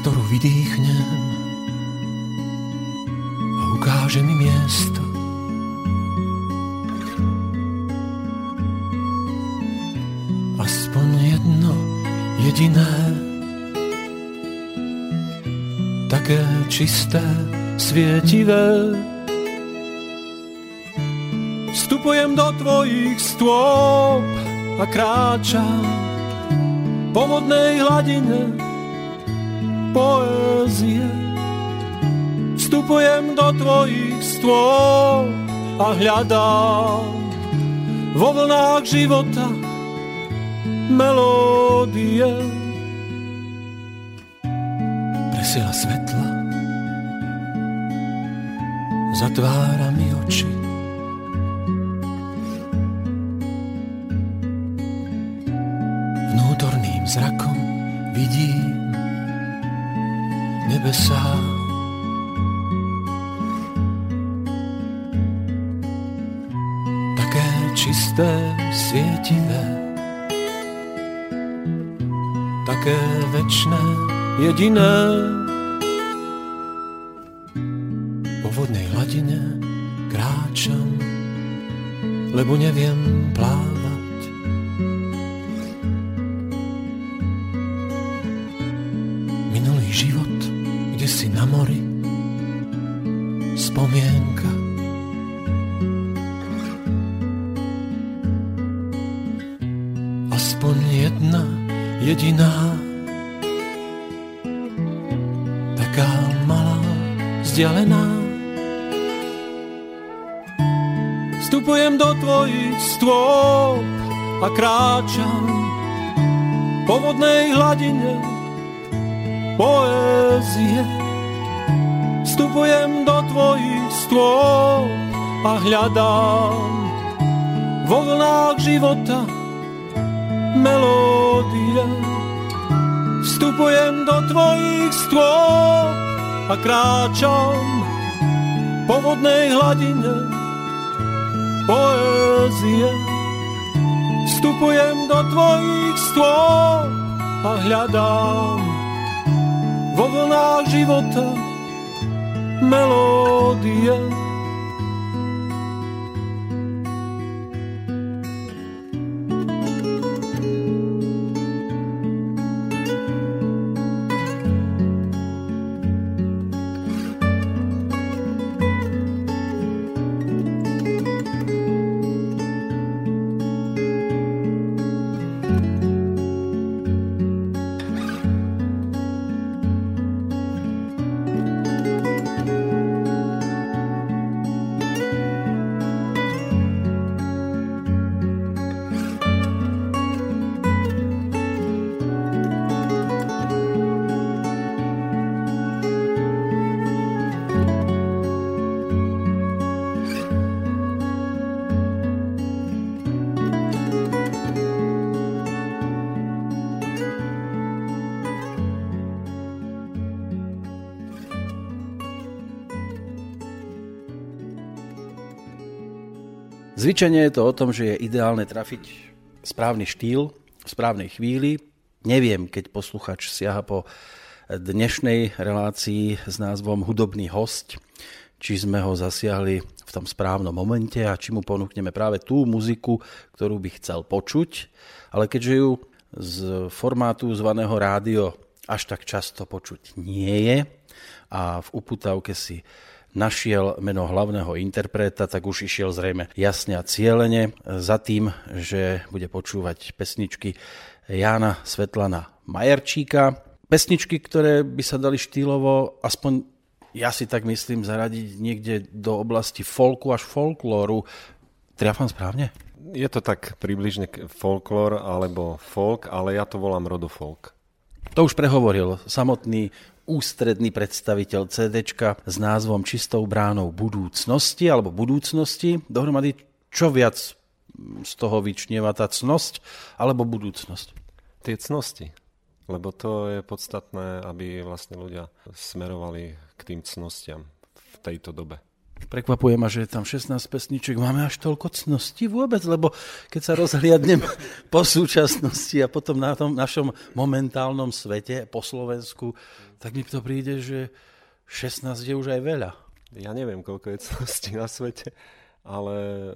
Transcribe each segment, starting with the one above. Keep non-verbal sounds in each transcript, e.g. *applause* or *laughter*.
ktorú vydýchnem a ukáže mi miesto, aspoň jedno jediné, také čisté, svietivé. Vstupujem do tvojich stôp a kráčam po vodnej hladine poézie. Vstupujem do tvojich stôp a hľadám vo vlnách života melódie. Presila svetla zatvára mi oči. Večné, jediné. Po vodnej hladine kráčam, lebo neviem plávať. Minulý život, kde si na mori, spomienka. Aspoň jedna jediná vzdialená. Vstupujem do tvojich stôp a kráčam po vodnej hladine poézie. Vstupujem do tvojich stôp a hľadám vo vlnách života melódie. Vstupujem do tvojich stôp a kráčam po vodnej hladine poézie. Vstupujem do tvojich stôp a hľadám vo vlnách života melódie. Zvyčajne je to o tom, že je ideálne trafiť správny štýl v správnej chvíli. Neviem, keď posluchač siaha po dnešnej relácii s názvom Hudobný host, či sme ho zasiahli v tom správnom momente a či mu ponúkneme práve tú muziku, ktorú by chcel počuť. Ale keďže ju z formátu zvaného rádio až tak často počuť nie je a v uputavke si našiel meno hlavného interpreta, tak už išiel zrejme jasne a cieľene za tým, že bude počúvať pesničky Jána Svetlana Majerčíka. Pesničky, ktoré by sa dali štýlovo, aspoň ja si tak myslím, zaradiť niekde do oblasti folku až folklóru. Triafam správne? Je to tak približne folklór alebo folk, ale ja to volám rodofolk. To už prehovoril samotný ústredný predstaviteľ CDčka s názvom Čistou bránou budúcnosti alebo budúcnosti. Dohromady čo viac z toho vyčnieva tá cnosť alebo budúcnosť? Tie cnosti. Lebo to je podstatné, aby vlastne ľudia smerovali k tým cnostiam v tejto dobe. Prekvapuje ma, že je tam 16 pesniček. Máme až toľko cnosti vôbec, lebo keď sa rozhliadnem *laughs* po súčasnosti a potom na tom našom momentálnom svete, po Slovensku, tak mi to príde, že 16 je už aj veľa. Ja neviem, koľko je cnosti na svete, ale e,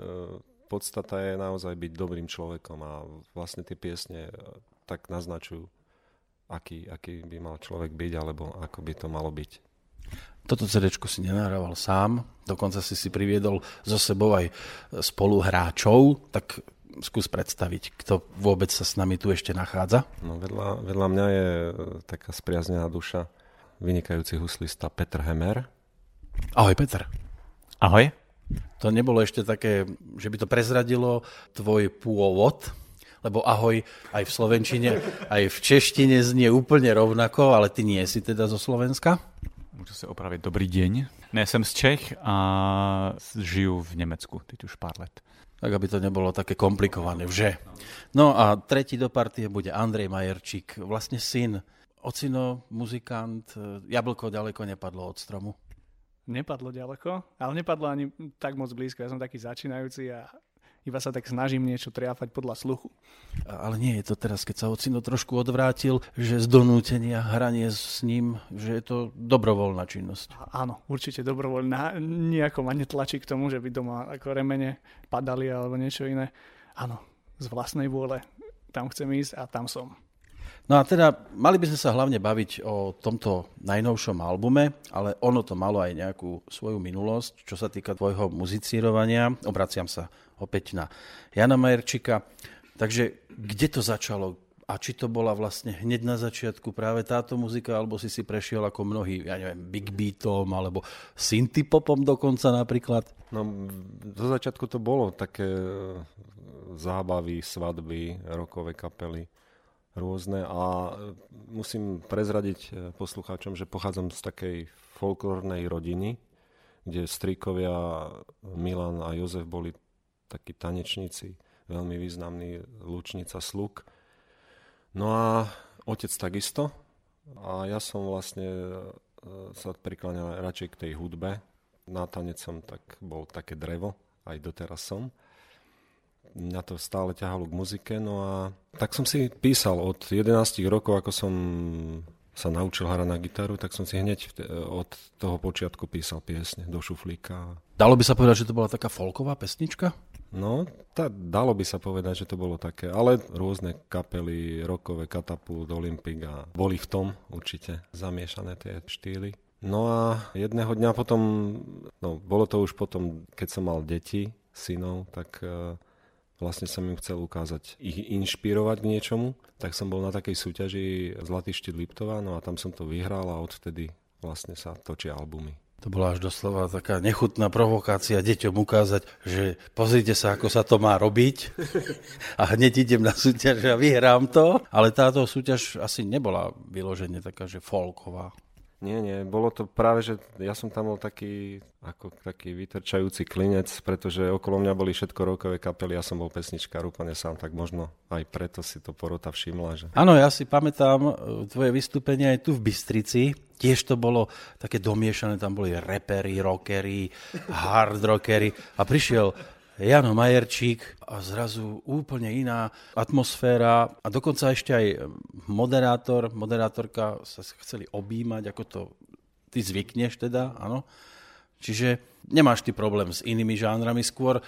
podstata je naozaj byť dobrým človekom a vlastne tie piesne e, tak naznačujú, aký, aký by mal človek byť, alebo ako by to malo byť. Toto CD si nenahrával sám, dokonca si si priviedol zo sebou aj spoluhráčov, tak skús predstaviť, kto vôbec sa s nami tu ešte nachádza. No vedľa, vedľa mňa je e, taká spriaznená duša, vynikajúci huslista Petr Hemer. Ahoj Petr. Ahoj. To nebolo ešte také, že by to prezradilo tvoj pôvod, lebo ahoj aj v slovenčine, aj v češtine znie úplne rovnako, ale ty nie si teda zo Slovenska? Můžu se opravit. Dobrý deň. Ne, jsem z Čech a žiju v Nemecku teď už pár let. Tak aby to nebolo také komplikované, že? No a tretí do partie bude Andrej Majerčík, vlastne syn. Ocino, muzikant, jablko ďaleko nepadlo od stromu. Nepadlo ďaleko, ale nepadlo ani tak moc blízko. Ja som taký začínajúci a iba sa tak snažím niečo triafať podľa sluchu. Ale nie je to teraz, keď sa ocino trošku odvrátil, že z donútenia hranie s ním, že je to dobrovoľná činnosť. Áno, určite dobrovoľná. Nijako ma netlačí k tomu, že by doma ako remene padali alebo niečo iné. Áno, z vlastnej vôle. Tam chcem ísť a tam som. No a teda mali by sme sa hlavne baviť o tomto najnovšom albume, ale ono to malo aj nejakú svoju minulosť, čo sa týka tvojho muzicírovania. Obraciam sa opäť na Jana Majerčika. Takže kde to začalo? A či to bola vlastne hneď na začiatku práve táto muzika, alebo si si prešiel ako mnohí, ja neviem, big beatom, alebo synthpopom dokonca napríklad? No, zo začiatku to bolo také zábavy, svadby, rokové kapely rôzne a musím prezradiť e, poslucháčom, že pochádzam z takej folklórnej rodiny, kde strikovia Milan a Jozef boli takí tanečníci, veľmi významný Lučnica Sluk. No a otec takisto. A ja som vlastne e, sa prikláňal radšej k tej hudbe. Na tanec som tak bol také drevo, aj doteraz som mňa to stále ťahalo k muzike, no a tak som si písal od 11 rokov, ako som sa naučil hrať na gitaru, tak som si hneď od toho počiatku písal piesne do šuflíka. Dalo by sa povedať, že to bola taká folková pesnička? No, tá, dalo by sa povedať, že to bolo také, ale rôzne kapely, rokové, Katapult, Olympik a boli v tom určite zamiešané tie štýly. No a jedného dňa potom, no bolo to už potom, keď som mal deti, synov, tak uh, vlastne som im chcel ukázať, ich inšpirovať k niečomu, tak som bol na takej súťaži Zlatý štít Liptová, no a tam som to vyhral a odvtedy vlastne sa točia albumy. To bola až doslova taká nechutná provokácia deťom ukázať, že pozrite sa, ako sa to má robiť *laughs* a hneď idem na súťaž a vyhrám to. Ale táto súťaž asi nebola vyložene taká, že folková. Nie, nie, bolo to práve, že ja som tam bol taký, ako taký vytrčajúci klinec, pretože okolo mňa boli všetko rokové kapely, ja som bol pesničkár úplne sám, tak možno aj preto si to porota všimla. Že... Áno, ja si pamätám e, tvoje vystúpenie aj tu v Bystrici, tiež to bolo také domiešané, tam boli repery, rockery, hard rockery. A prišiel Jano Majerčík a zrazu úplne iná atmosféra a dokonca ešte aj moderátor, moderátorka sa chceli objímať, ako to ty zvykneš teda, áno. Čiže nemáš ty problém s inými žánrami, skôr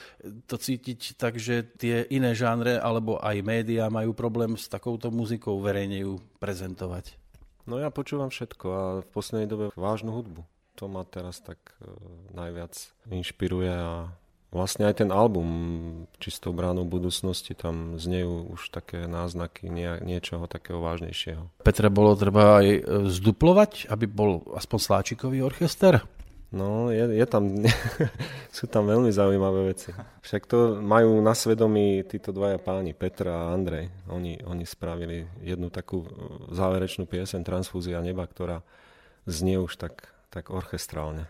to cítiť tak, že tie iné žánre alebo aj médiá majú problém s takouto muzikou verejne ju prezentovať. No ja počúvam všetko a v poslednej dobe vážnu hudbu. To ma teraz tak e, najviac inšpiruje a Vlastne aj ten album Čistou bránou budúcnosti, tam znejú už také náznaky nie, niečoho takého vážnejšieho. Petra, bolo treba aj e, zduplovať, aby bol aspoň sláčikový orchester? No, je, je tam, *laughs* sú tam veľmi zaujímavé veci. Však to majú na svedomí títo dvaja páni, Petra a Andrej. Oni, oni spravili jednu takú záverečnú piesen Transfúzia neba, ktorá znie už tak, tak orchestrálne.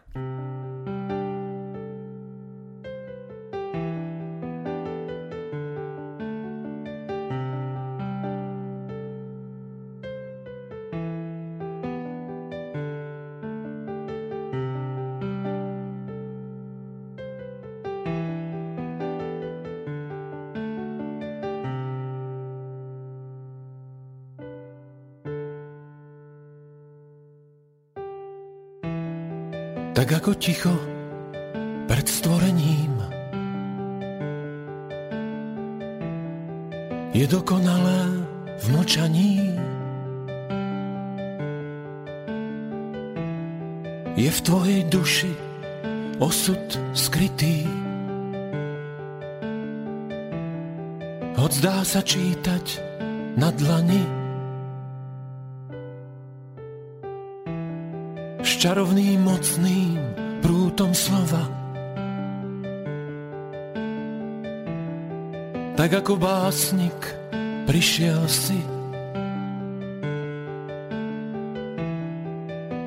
Tak ako ticho pred stvorením. Je dokonalé v mlčaní. Je v tvojej duši osud skrytý. Hoď zdá sa čítať na dlani. Čarovným mocným prútom slova. Tak ako básnik prišiel si,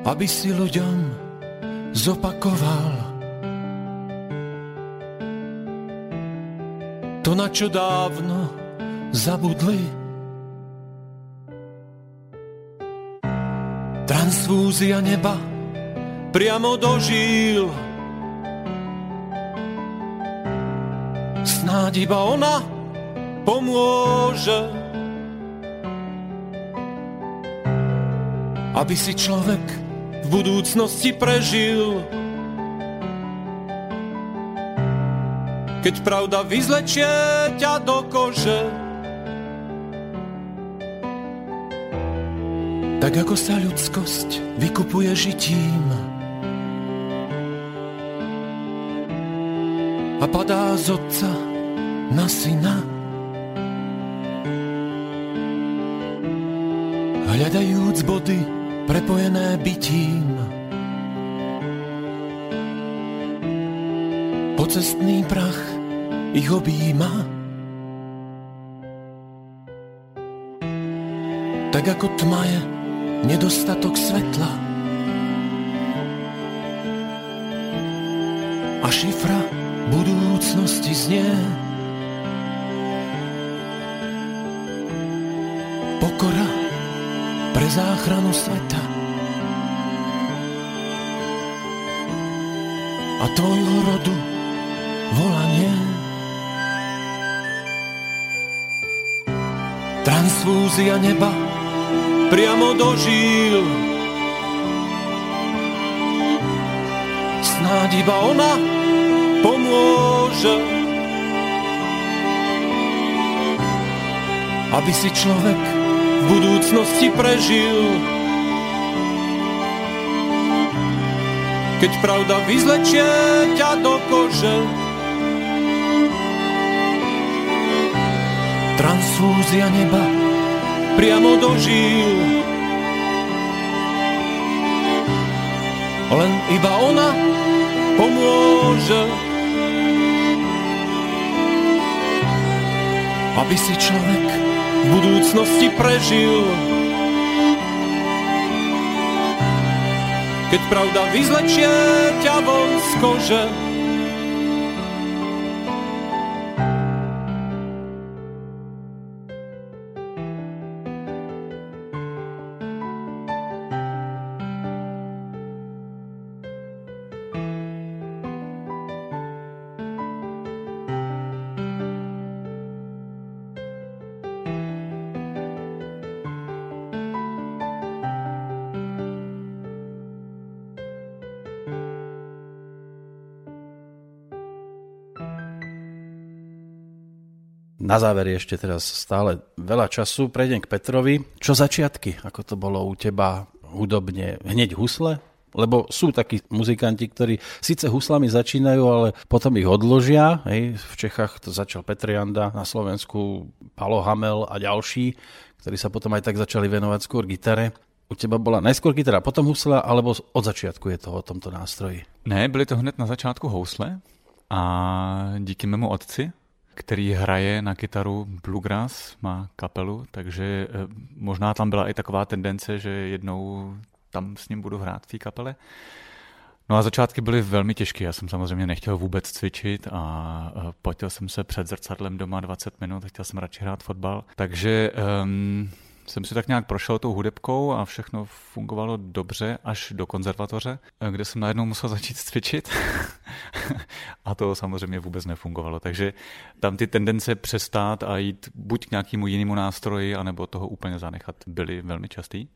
aby si ľuďom zopakoval to, na čo dávno zabudli. Transfúzia neba priamo dožil. Snáď iba ona pomôže, aby si človek v budúcnosti prežil. Keď pravda vyzlečie ťa do kože, tak ako sa ľudskosť vykupuje žitím. A padá z otca na syna. Hľadajúc body prepojené bytím. Pocestný prach ich objíma. Tak ako tma je nedostatok svetla. A šifra budúcnosti znie. Pokora pre záchranu sveta. A tvojho rodu volanie. Transfúzia neba priamo do žíl. Snáď iba ona pomôže. Aby si človek v budúcnosti prežil. Keď pravda vyzlečie ťa do kože. Transfúzia neba priamo do žil. Len iba ona pomôže. Aby si človek v budúcnosti prežil. Keď pravda vyzlečie ťa von z kože, Na záver ešte teraz stále veľa času. Prejdem k Petrovi. Čo začiatky? Ako to bolo u teba hudobne? Hneď husle? Lebo sú takí muzikanti, ktorí síce huslami začínajú, ale potom ich odložia. Hej. V Čechách to začal Petr Janda, na Slovensku Palo Hamel a ďalší, ktorí sa potom aj tak začali venovať skôr gitare. u teba bola najskôr kytara, potom husle, alebo od začiatku je to o tomto nástroji? Ne, byly to hned na začátku housle a díky mému otci, který hraje na kytaru bluegrass, má kapelu, takže eh, možná tam byla i taková tendence, že jednou tam s ním budu hrát v té kapele. No a začátky byly velmi těžké. Já jsem samozřejmě nechtěl vůbec cvičit a eh, potil jsem se před zrcadlem doma 20 minut, chtěl jsem radši hrát fotbal. Takže um, jsem si tak nějak prošel tou hudebkou a všechno fungovalo dobře až do konzervatoře, kde jsem najednou musel začít cvičit *laughs* a to samozřejmě vůbec nefungovalo. Takže tam ty tendence přestát a jít buď k nějakému jinému nástroji, anebo toho úplně zanechat byly velmi častý.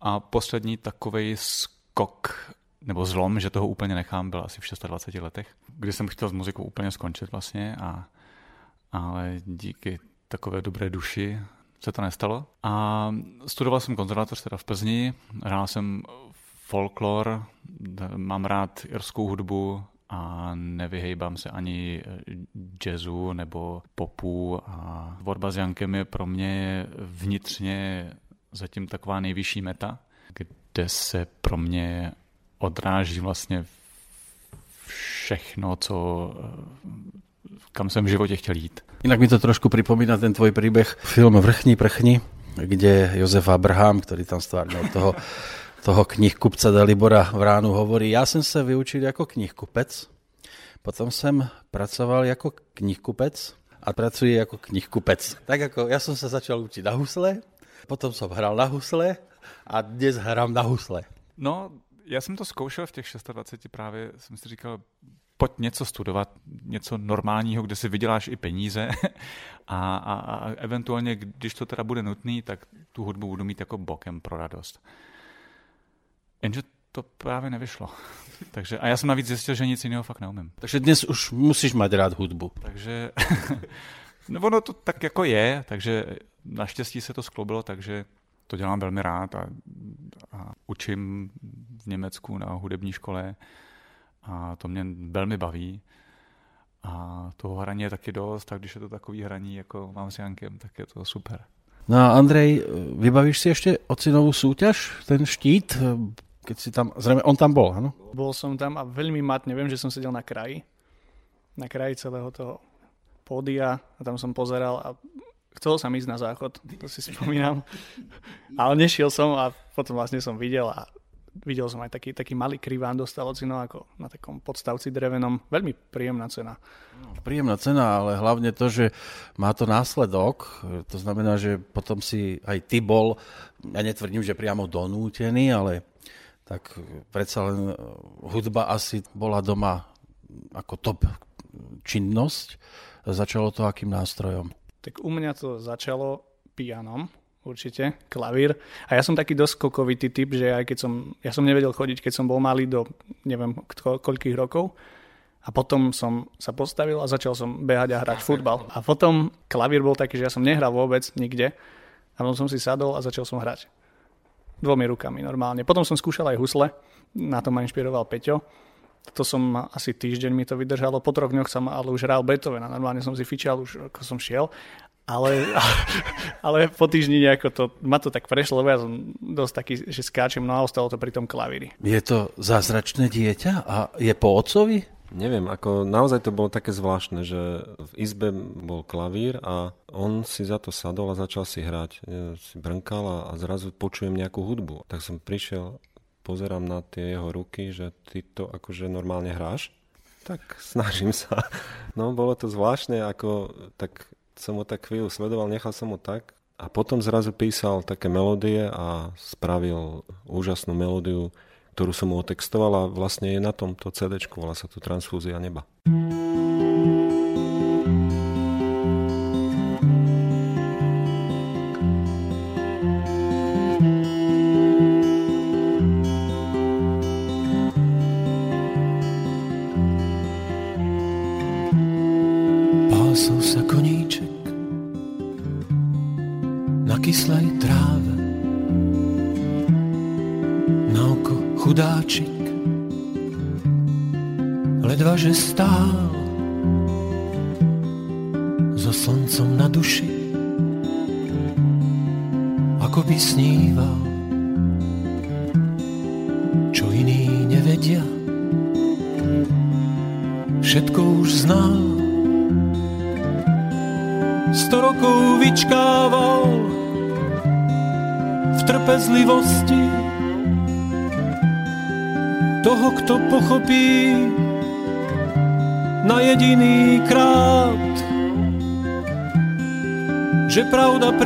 A poslední takový skok nebo zlom, že toho úplně nechám, byl asi v 26 letech, kdy jsem chtěl s muzikou úplně skončit vlastně, a, ale díky takové dobré duši se to nestalo. A studoval jsem konzervatoř teda v Plzni, hrál jsem folklor, mám rád irskou hudbu a nevyhejbám se ani jazzu nebo popu a tvorba s Jankem je pro mě vnitřně zatím taková nejvyšší meta, kde se pro mě odráží vlastně všechno, co kam jsem v životě chtěl jít. Inak mi to trošku pripomína ten tvoj príbeh, film Vrchni prchni, kde Jozef Abraham, ktorý tam stvárnil toho, *laughs* toho knihkupca Dalibora Vránu, hovorí, ja som sa vyučil ako knihkupec, potom som pracoval ako knihkupec a pracuji ako knihkupec. Tak ako ja som sa začal učiť na husle, potom som hral na husle a dnes hrám na husle. No, já jsem to zkoušel v těch 26 právě, jsem si říkal, pojď něco studovat, něco normálního, kde si vyděláš i peníze *laughs* a, a, a eventuálně, když to teda bude nutný, tak tu hudbu budu mít jako bokem pro radost. Jenže to právě nevyšlo. *laughs* Takže, a já jsem navíc zjistil, že nic jiného fakt neumím. Takže dnes už musíš mať rád hudbu. Takže, *laughs* no ono to tak jako je, takže naštěstí se to skloubilo, takže to dělám velmi rád a, a učím v Německu na hudební škole a to mě velmi baví. A toho hraní je taky dost, tak když je to takový hraní, jako mám s Jankem, tak je to super. No a Andrej, vybavíš si ešte ocinovú súťaž, ten štít, keď si tam, zrejme on tam bol, áno? Bol som tam a veľmi matne, viem, že som sedel na kraji, na kraji celého toho pódia a tam som pozeral a chcel som ísť na záchod, to si spomínam, ale nešiel som a potom vlastne som videl a videl som aj taký, taký malý kriván dostal ocino ako na takom podstavci drevenom. Veľmi príjemná cena. Príjemná cena, ale hlavne to, že má to následok. To znamená, že potom si aj ty bol, ja netvrdím, že priamo donútený, ale tak predsa len hudba asi bola doma ako top činnosť. Začalo to akým nástrojom? Tak u mňa to začalo pianom, určite, klavír. A ja som taký dosť kokovitý typ, že aj keď som, ja som nevedel chodiť, keď som bol malý do neviem koľkých rokov. A potom som sa postavil a začal som behať a hrať futbal. A potom klavír bol taký, že ja som nehral vôbec nikde. A potom som si sadol a začal som hrať. Dvomi rukami normálne. Potom som skúšal aj husle. Na to ma inšpiroval Peťo. To som asi týždeň mi to vydržalo. Po troch dňoch som ale už hral Beethovena. Normálne som si fičal už ako som šiel ale, *laughs* ale po týždni nejako to, ma to tak prešlo, lebo ja som dosť taký, že skáčem, no a ostalo to pri tom klavíri. Je to zázračné dieťa a je po otcovi? Neviem, ako naozaj to bolo také zvláštne, že v izbe bol klavír a on si za to sadol a začal si hrať. Ja si brnkal a, a zrazu počujem nejakú hudbu. Tak som prišiel, pozerám na tie jeho ruky, že ty to akože normálne hráš. Tak snažím sa. *laughs* No, bolo to zvláštne, ako tak som ho tak chvíľu sledoval, nechal som ho tak a potom zrazu písal také melódie a spravil úžasnú melódiu, ktorú som mu otextoval a vlastne je na tomto CD, volá sa to Transfúzia neba. Pásol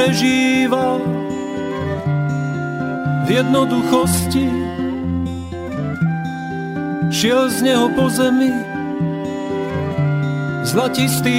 prežíva v jednoduchosti. Šiel z neho po zemi zlatistý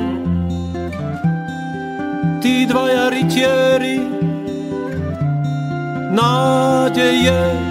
dvaja rytieri. Nádeje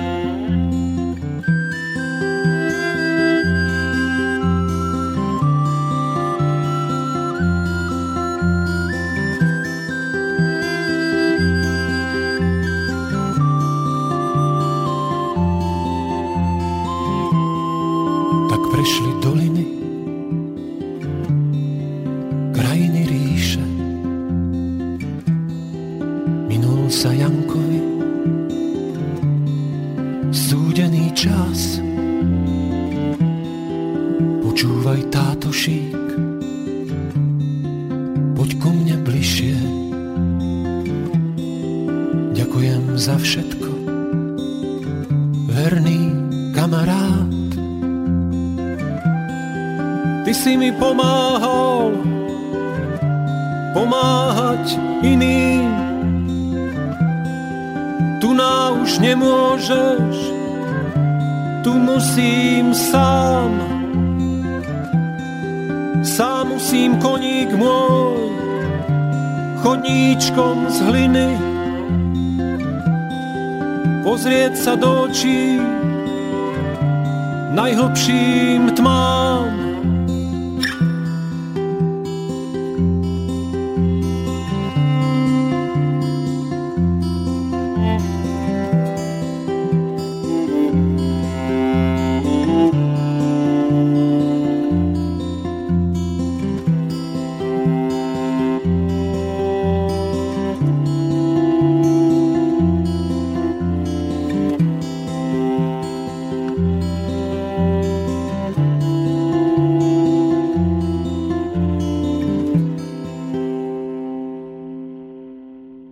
najhlbším tmám.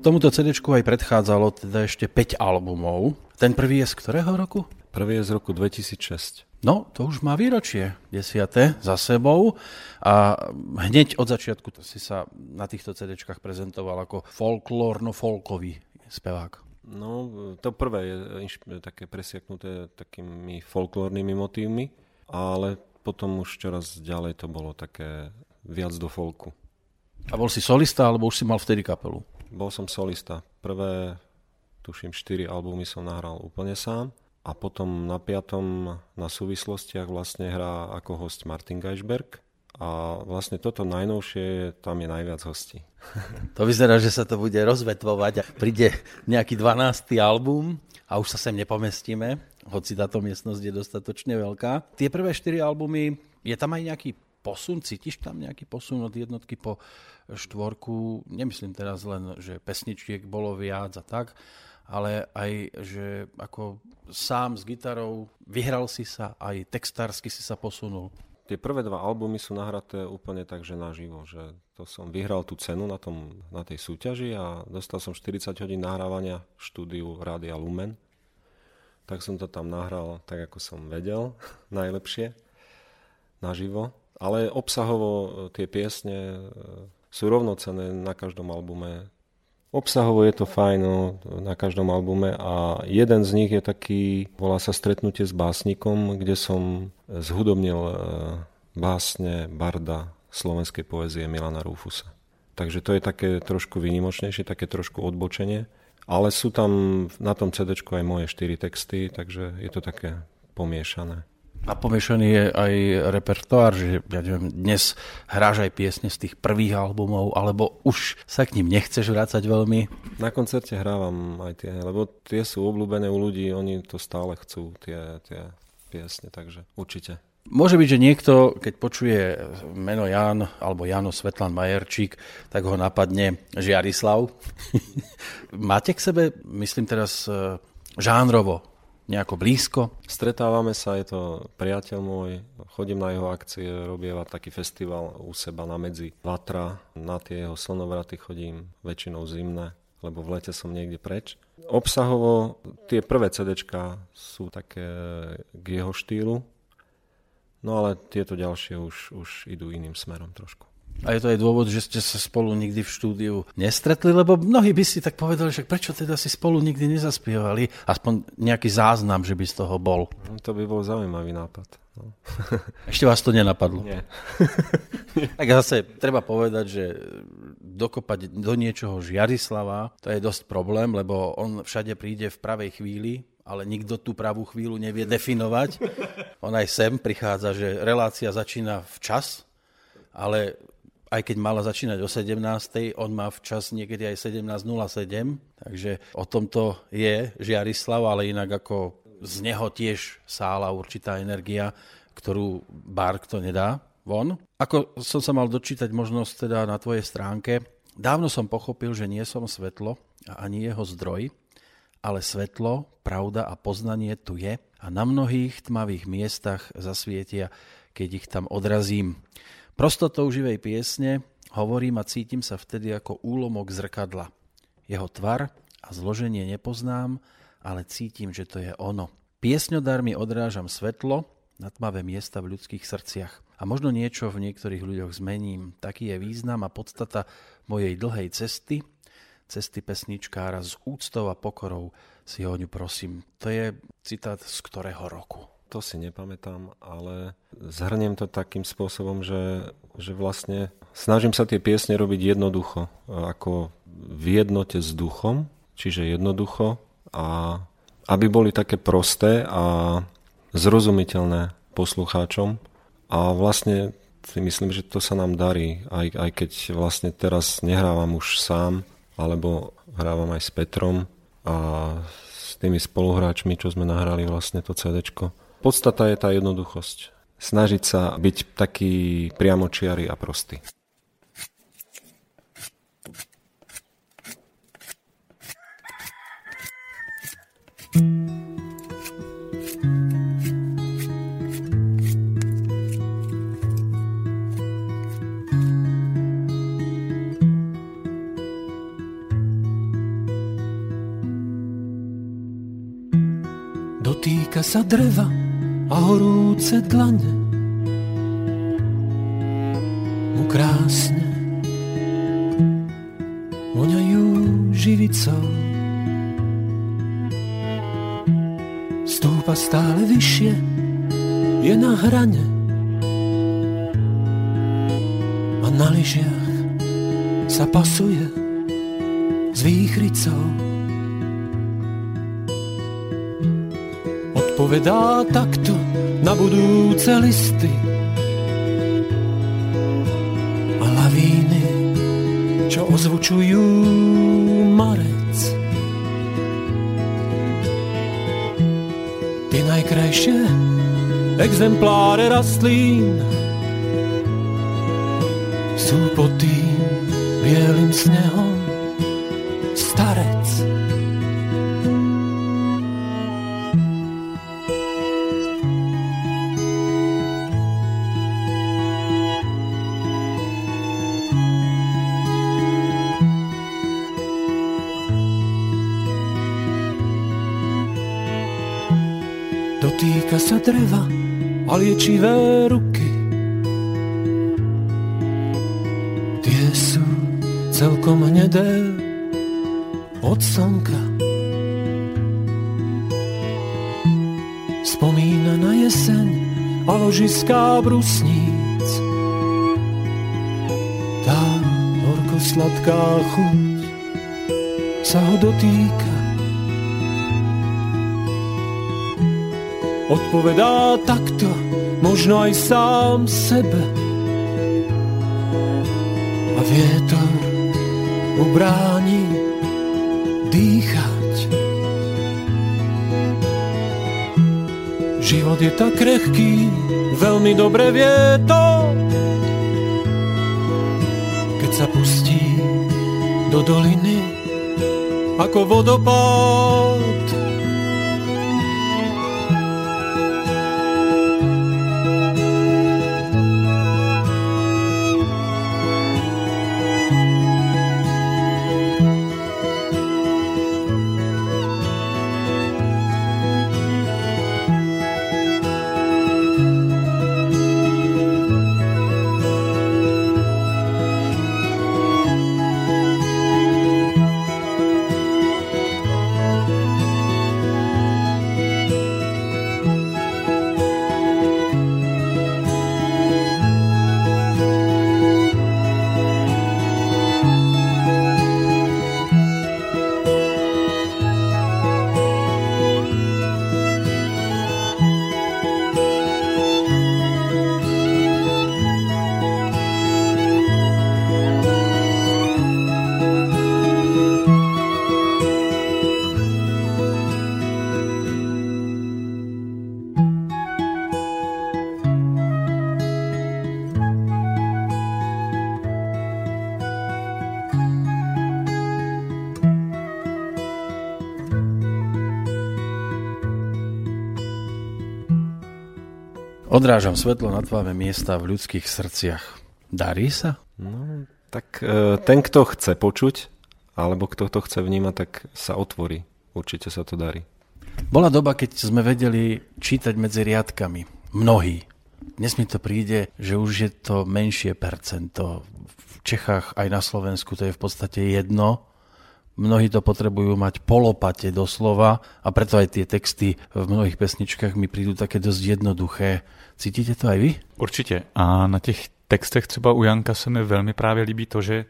Tomuto CD aj predchádzalo teda ešte 5 albumov. Ten prvý je z ktorého roku? Prvý je z roku 2006. No, to už má výročie, desiate, za sebou. A hneď od začiatku si sa na týchto CD prezentoval ako folklórno-folkový spevák. No, to prvé je také presiaknuté takými folklórnymi motívmi, ale potom už čoraz ďalej to bolo také viac do folku. A bol si solista, alebo už si mal vtedy kapelu? Bol som solista. Prvé, tuším, 4 albumy som nahral úplne sám a potom na piatom na súvislostiach vlastne hrá ako host Martin Geisberg a vlastne toto najnovšie, tam je najviac hostí. *laughs* To vyzerá, že sa to bude rozvetvovať a príde nejaký 12. album a už sa sem nepomestíme, hoci táto miestnosť je dostatočne veľká. Tie prvé 4 albumy, je tam aj nejaký posun? Cítiš tam nejaký posun od jednotky po štvorku? Nemyslím teraz len, že pesničiek bolo viac a tak, ale aj, že ako sám s gitarou, vyhral si sa, aj textársky si sa posunul. Tie prvé dva albumy sú nahraté úplne tak, že naživo, že to som vyhral tú cenu na, tom, na tej súťaži a dostal som 40 hodín nahrávania v štúdiu Rádia Lumen. Tak som to tam nahral tak, ako som vedel, *laughs* najlepšie, naživo. Ale obsahovo e, tie piesne e, sú rovnocené na každom albume. Obsahovo je to fajn no, na každom albume a jeden z nich je taký, volá sa Stretnutie s básnikom, kde som zhudobnil e, básne Barda slovenskej poezie Milana Rufusa. Takže to je také trošku výnimočnejšie, také trošku odbočenie. Ale sú tam na tom CD aj moje štyri texty, takže je to také pomiešané. A pomiešaný je aj repertoár, že ja neviem, dnes hráš aj piesne z tých prvých albumov, alebo už sa k ním nechceš vrácať veľmi? Na koncerte hrávam aj tie, lebo tie sú obľúbené u ľudí, oni to stále chcú, tie, tie piesne, takže určite. Môže byť, že niekto, keď počuje meno Jan alebo Jano Svetlan Majerčík, tak ho napadne Žiarislav. *laughs* Máte k sebe, myslím teraz eh, žánrovo, nejako blízko? Stretávame sa, je to priateľ môj, chodím na jeho akcie, robieva taký festival u seba na medzi Vatra, na tie jeho slnovraty chodím väčšinou zimné, lebo v lete som niekde preč. Obsahovo tie prvé CDčka sú také k jeho štýlu, no ale tieto ďalšie už, už idú iným smerom trošku. A je to aj dôvod, že ste sa spolu nikdy v štúdiu nestretli, lebo mnohí by si tak povedali, že prečo teda si spolu nikdy nezaspievali, aspoň nejaký záznam, že by z toho bol. No, to by bol zaujímavý nápad. No. *laughs* Ešte vás to nenapadlo? Nie. *laughs* tak zase treba povedať, že dokopať do niečoho Žiarislava, to je dosť problém, lebo on všade príde v pravej chvíli, ale nikto tú pravú chvíľu nevie definovať. *laughs* On aj sem prichádza, že relácia začína včas, ale aj keď mala začínať o 17. on má včas niekedy aj 17.07, takže o tomto je Žiarislav, ale inak ako z neho tiež sála určitá energia, ktorú Bark to nedá von. Ako som sa mal dočítať možnosť teda na tvojej stránke, dávno som pochopil, že nie som svetlo a ani jeho zdroj, ale svetlo, pravda a poznanie tu je a na mnohých tmavých miestach zasvietia, keď ich tam odrazím. Prostotou živej piesne hovorím a cítim sa vtedy ako úlomok zrkadla. Jeho tvar a zloženie nepoznám, ale cítim, že to je ono. Piesňodár mi odrážam svetlo na tmavé miesta v ľudských srdciach. A možno niečo v niektorých ľuďoch zmením. Taký je význam a podstata mojej dlhej cesty, cesty pesničkára s úctou a pokorou si ho ňu prosím. To je citát z ktorého roku? To si nepamätám, ale zhrniem to takým spôsobom, že, že vlastne snažím sa tie piesne robiť jednoducho, ako v jednote s duchom, čiže jednoducho a aby boli také prosté a zrozumiteľné poslucháčom. A vlastne si myslím, že to sa nám darí, aj, aj keď vlastne teraz nehrávam už sám, alebo hrávam aj s Petrom a s tými spoluhráčmi, čo sme nahrali vlastne to CDčko Podstata je tá jednoduchosť. Snažiť sa byť taký priamočiary a prostý. Dotýka sa dreva a horúce dlane mu krásne voňajú živicou. Stúpa stále vyššie, je na hrane a na lyžiach sa pasuje s výchricou. Povedá takto na budúce listy. A lavíny, čo ozvučujú marec. Tie najkrajšie exempláre rastlín sú pod tým bielým snehom liečivé ruky. Tie sú celkom hnedé od slnka. Spomína na jeseň a ložiská brusníc. Tá horko-sladká chuť sa ho dotýka. Odpovedá takto, možno aj sám sebe. A vietor ubráni dýchať. Život je tak krehký, veľmi dobre vie to, keď sa pustí do doliny ako vodopád. Odrážam svetlo na tváme miesta v ľudských srdciach. Darí sa? No, tak e, ten, kto chce počuť, alebo kto to chce vnímať, tak sa otvorí. Určite sa to darí. Bola doba, keď sme vedeli čítať medzi riadkami. Mnohí. Dnes mi to príde, že už je to menšie percento. V Čechách aj na Slovensku to je v podstate jedno. Mnohí to potrebujú mať polopate doslova a preto aj tie texty v mnohých pesničkách mi prídu také dosť jednoduché. Cítíte to aj vy? Určitě. A na těch textech třeba u Janka se mi velmi právě líbí to, že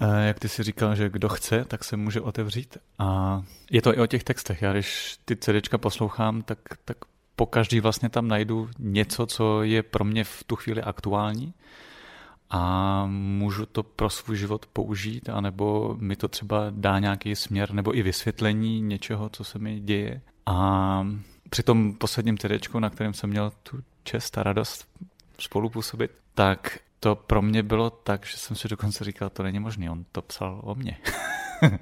eh, jak ty si říkal, že kdo chce, tak se může otevřít. A je to i o těch textech. Já když ty CDčka poslouchám, tak, tak po každý vlastně tam najdu něco, co je pro mě v tu chvíli aktuální a můžu to pro svůj život použít, anebo mi to třeba dá nějaký směr nebo i vysvětlení něčeho, co se mi děje. A při tom posledním TDčku, na kterém jsem měl tu čest a radost spolupůsobit, tak to pro mě bylo tak, že jsem si dokonce říkal, to není možné, on to psal o mně. *laughs*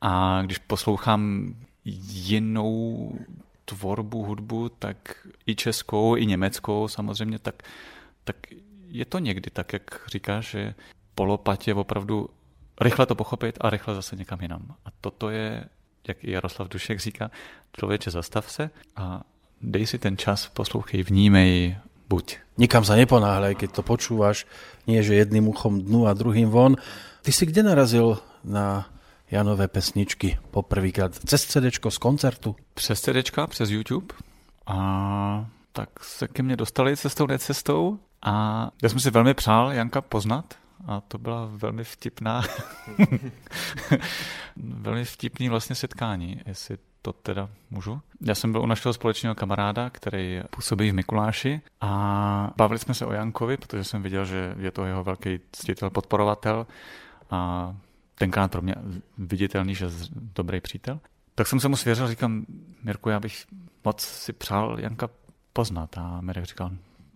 a když poslouchám jinou tvorbu, hudbu, tak i českou, i německou samozřejmě, tak, tak je to někdy tak, jak říkáš, že polopat je opravdu rychle to pochopit a rychle zase někam jinam. A toto je jak i Jaroslav Dušek říká, člověče zastav se a dej si ten čas, poslouchej, vnímej, buď. Nikam sa neponáhľaj, keď to počúvaš, nie že jedným uchom dnu a druhým von. Ty si kde narazil na Janové pesničky poprvýkrát? Cez CD z koncertu? Přes CD, přes YouTube. A tak se ke mně dostali cestou, necestou. A já jsem si velmi přál Janka poznat, a to byla velmi vtipná, *laughs* velmi vtipný vlastně setkání, jestli to teda můžu. Já jsem byl u našeho společného kamaráda, který působí v Mikuláši a bavili jsme se o Jankovi, protože jsem viděl, že je to jeho velký ctitel, podporovatel a tenkrát pro mě viditelný, že dobrý přítel. Tak jsem se mu svěřil, říkám, Mirku, já bych moc si přál Janka poznat. A Mirek říkal,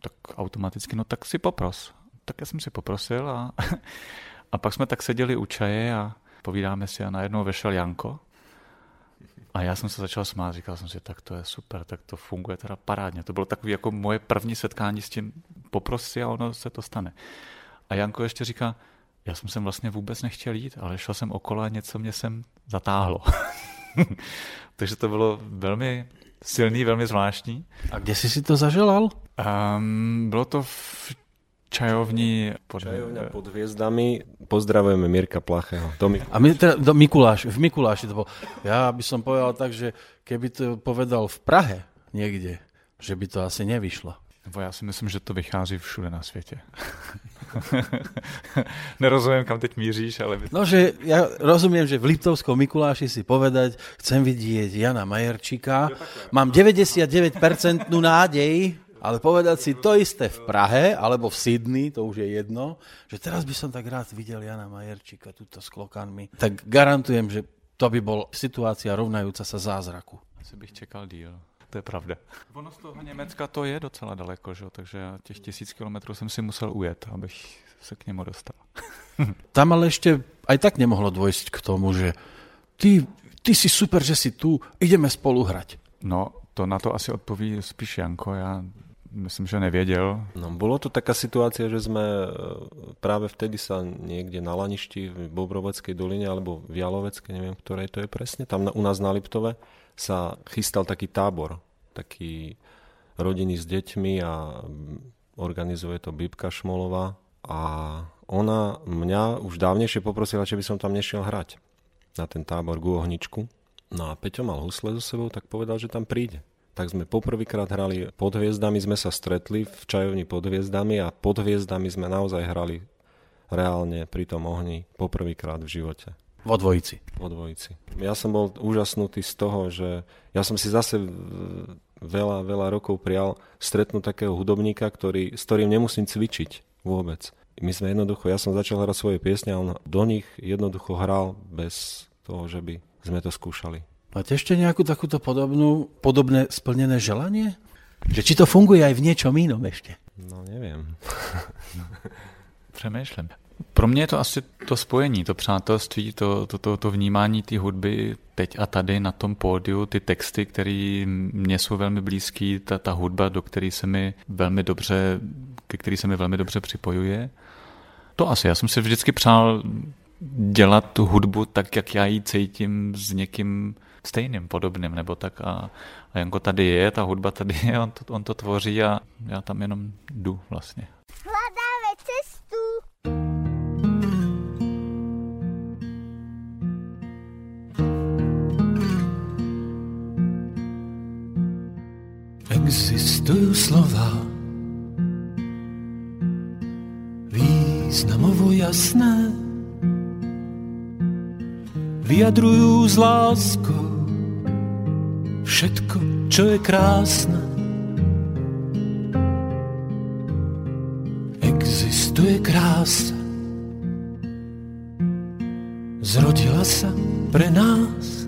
tak automaticky, no tak si popros tak já jsem si poprosil a, *laughs* a pak jsme tak seděli u čaje a povídáme si a najednou vešel Janko a já jsem se začal smát, říkal jsem si, tak to je super, tak to funguje teda parádně. To bylo takové jako moje první setkání s tím, poprosi a ono se to stane. A Janko ještě říká, já jsem sem vlastně vůbec nechtěl jít, ale šel jsem okolo a něco mě sem zatáhlo. *laughs* *laughs* Takže to bylo velmi silný, velmi zvláštní. A kde jsi si to zaželal? Um, bylo to v čajovni pod, Čajovňa pod hviezdami. Pozdravujeme Mirka Plachého. Do A my teda, do Mikuláš, v Mikuláši to bolo. Ja by som povedal tak, že keby to povedal v Prahe niekde, že by to asi nevyšlo. Nebo já si myslím, že to vychází všude na světě. *laughs* Nerozumím, kam teď míříš, ale... No, že ja rozumiem, že v Liptovskom Mikuláši si povedať, chcem vidieť Jana Majerčíka, mám 99% nádej, ale povedať si to isté v Prahe, alebo v Sydney, to už je jedno, že teraz by som tak rád videl Jana Majerčíka tuto s klokanmi, tak garantujem, že to by bol situácia rovnajúca sa zázraku. Asi bych čekal díl *laughs* to je pravda. Ono z toho Německa to je docela daleko, že? takže těch tisíc kilometrů jsem si musel ujet, abych se k němu dostal. *laughs* Tam ale ešte aj tak nemohlo dôjsť k tomu, že ty, ty si super, že si tu, ideme spolu hrať. No, to na to asi odpoví spíš Janko, ja myslím, že nevěděl. No, bolo to taká situácia, že sme e, práve vtedy sa niekde na Laništi v Bobroveckej doline alebo v Jaloveckej, neviem, ktorej to je presne, tam na, u nás na Liptove sa chystal taký tábor taký rodiny s deťmi a organizuje to Bibka Šmolová a ona mňa už dávnejšie poprosila, či by som tam nešiel hrať na ten tábor ku ohničku. No a Peťo mal husle so sebou, tak povedal, že tam príde. Tak sme poprvýkrát hrali pod hviezdami, sme sa stretli v čajovni pod hviezdami a pod hviezdami sme naozaj hrali reálne pri tom ohni poprvýkrát v živote. Vo dvojici. Vo dvojici. Ja som bol úžasnutý z toho, že ja som si zase veľa, veľa rokov prial stretnúť takého hudobníka, ktorý, s ktorým nemusím cvičiť vôbec. My sme jednoducho, ja som začal hrať svoje piesne a on do nich jednoducho hral bez toho, že by sme to skúšali. Máte ešte nejakú takúto podobnú, podobné splnené želanie? Že či to funguje aj v niečom inom ešte? No neviem. *laughs* Přemýšlím. Pro mě je to asi to spojení, to přátelství, to, to, to, to vnímání té hudby teď a tady na tom pódiu, ty texty, které mně jsou velmi blízký, ta, ta hudba, do které se mi velmi dobře, ke který se mi velmi dobře připojuje. To asi, já jsem si vždycky přál dělat tu hudbu tak, jak já ji cítím s někým stejným, podobným, nebo tak a, a Janko tady je, ta hudba tady je, on to, on to tvoří a já tam jenom jdu vlastně. Existujú slova významovo jasné, vyjadrujú s láskou všetko, čo je krásne. Existuje krása, zrodila sa pre nás.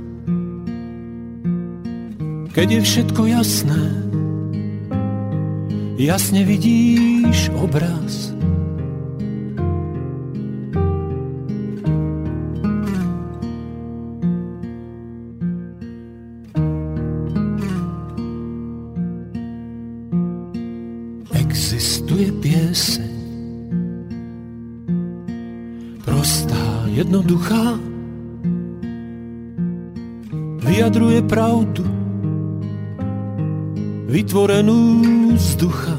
Keď je všetko jasné, jasne vidíš obraz. Existuje pieseň, prostá, jednoduchá, vyjadruje pravdu, vytvorenú z ducha.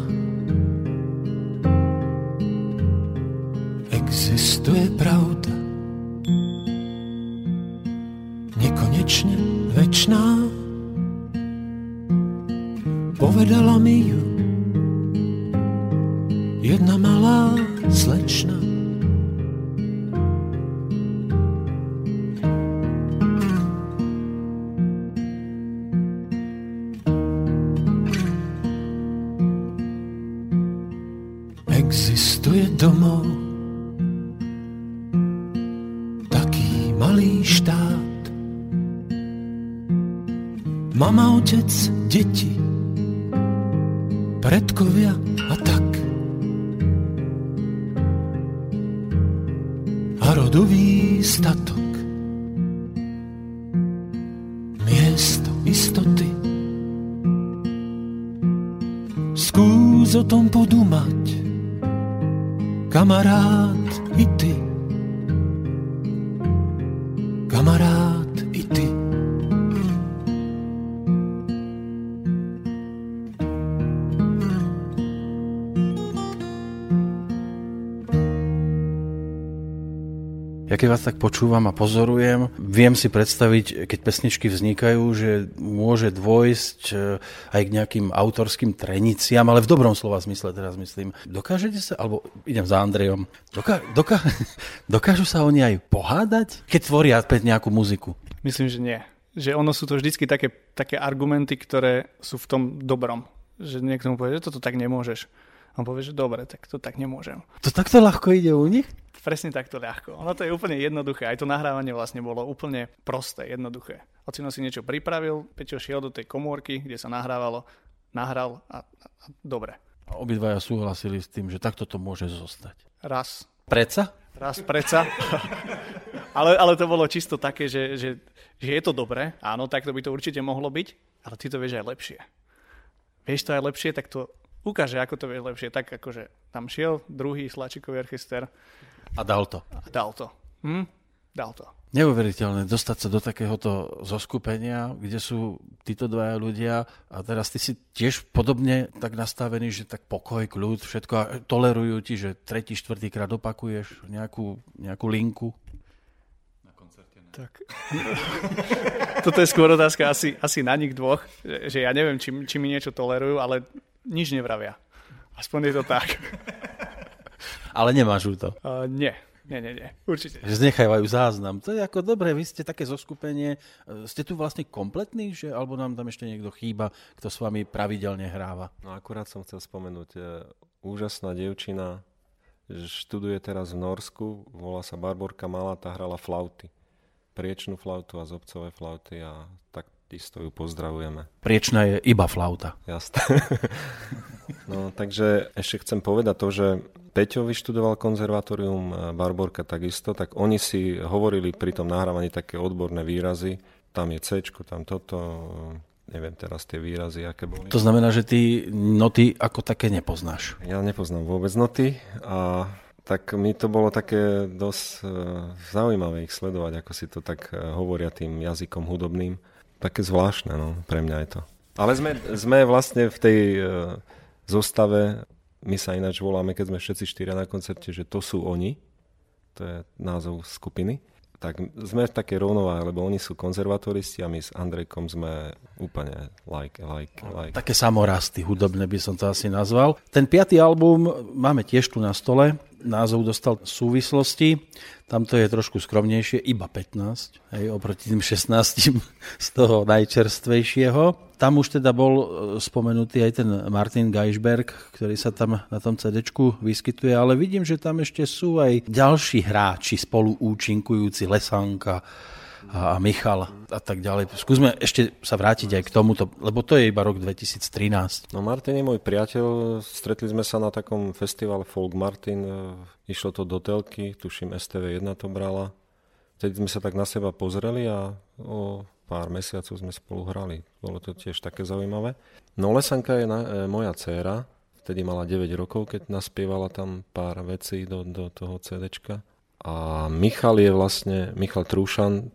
A rodový statok. Miesto istoty. Skús o tom podumať. Kamarád i ty. Keď vás tak počúvam a pozorujem, viem si predstaviť, keď pesničky vznikajú, že môže dôjsť eh, aj k nejakým autorským treniciam, ale v dobrom slova zmysle teraz myslím. Dokážete sa, alebo idem za Andrejom, doká, doká, *laughs* dokážu sa oni aj pohádať, keď tvoria nejakú muziku? Myslím, že nie. Že ono sú to vždycky také, také argumenty, ktoré sú v tom dobrom. Že niekto mu povie, že toto tak nemôžeš. On povie, že dobre, tak to tak nemôžem. To takto ľahko ide u nich? Presne takto ľahko. Ono to je úplne jednoduché. Aj to nahrávanie vlastne bolo úplne prosté, jednoduché. Ocino si niečo pripravil, Peťo šiel do tej komórky, kde sa nahrávalo, nahral a, a, a dobre. A obidvaja súhlasili s tým, že takto to môže zostať. Raz. Preca? Raz preca. *laughs* ale, ale to bolo čisto také, že, že, že je to dobré. Áno, takto by to určite mohlo byť, ale ty to vieš aj lepšie. Vieš to aj lepšie, tak to ukáže, ako to vie lepšie. Tak akože tam šiel druhý slačikový orchester. A dal to. A dal to. Hm? Dal to. Neuveriteľné dostať sa do takéhoto zoskupenia, kde sú títo dvaja ľudia a teraz ty si tiež podobne tak nastavený, že tak pokoj, kľud, všetko a tolerujú ti, že tretí, štvrtý krát opakuješ nejakú, nejakú linku. Na koncerte ne. Tak. *laughs* Toto je skôr otázka asi, asi na nich dvoch, že ja neviem, či, či mi niečo tolerujú, ale nič nevravia. Aspoň je to tak. *laughs* Ale nemáš to. Uh, nie, nie, nie, nie, určite. Že znechávajú záznam. To je ako dobre, vy ste také zoskupenie. Ste tu vlastne kompletní, že, alebo nám tam ešte niekto chýba, kto s vami pravidelne hráva? No akurát som chcel spomenúť, e, úžasná dievčina, študuje teraz v Norsku, volá sa Barborka Malá, tá hrala flauty. Priečnú flautu a zobcové flauty a tak isto ju pozdravujeme. Priečná je iba flauta. Jasné. *laughs* no, takže ešte chcem povedať to, že Peťo vyštudoval konzervatórium, Barborka takisto, tak oni si hovorili pri tom nahrávaní také odborné výrazy. Tam je C, tam toto, neviem teraz tie výrazy, aké boli. To znamená, že ty noty ako také nepoznáš. Ja nepoznám vôbec noty a tak mi to bolo také dosť uh, zaujímavé ich sledovať, ako si to tak uh, hovoria tým jazykom hudobným také zvláštne, no, pre mňa je to. Ale sme, sme vlastne v tej uh, zostave, my sa ináč voláme, keď sme všetci štyria na koncerte, že to sú oni, to je názov skupiny. Tak sme v takej rovnováhe, lebo oni sú konzervatoristi a my s Andrejkom sme úplne like, like, like. Také samorasty hudobné by som to asi nazval. Ten piatý album máme tiež tu na stole, názov dostal súvislosti. Tam to je trošku skromnejšie, iba 15, hej, oproti tým 16 z toho najčerstvejšieho. Tam už teda bol e, spomenutý aj ten Martin Geisberg, ktorý sa tam na tom CD vyskytuje, ale vidím, že tam ešte sú aj ďalší hráči spolu účinkujúci, Lesanka, a Michal a tak ďalej. Skúsme ešte sa vrátiť aj k tomuto, lebo to je iba rok 2013. No Martin je môj priateľ, stretli sme sa na takom festivale Folk Martin, e, išlo to do telky, tuším STV1 to brala. Vtedy sme sa tak na seba pozreli a o pár mesiacov sme spolu hrali. Bolo to tiež také zaujímavé. No Lesanka je na, e, moja dcéra, vtedy mala 9 rokov, keď naspievala tam pár vecí do, do toho CDčka. A Michal je vlastne, Michal Trúšan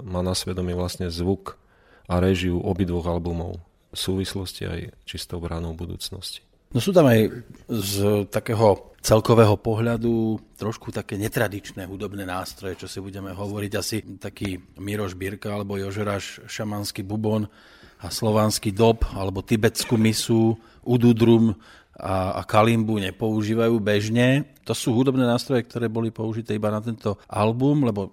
má na svedomí vlastne zvuk a režiu obidvoch albumov v súvislosti aj čistou bránou budúcnosti. No sú tam aj z takého celkového pohľadu trošku také netradičné hudobné nástroje, čo si budeme hovoriť. Asi taký Miroš Birka alebo Jožeráš šamanský bubon a slovanský dob alebo tibetskú misu, ududrum a, a kalimbu nepoužívajú bežne. To sú hudobné nástroje, ktoré boli použité iba na tento album, lebo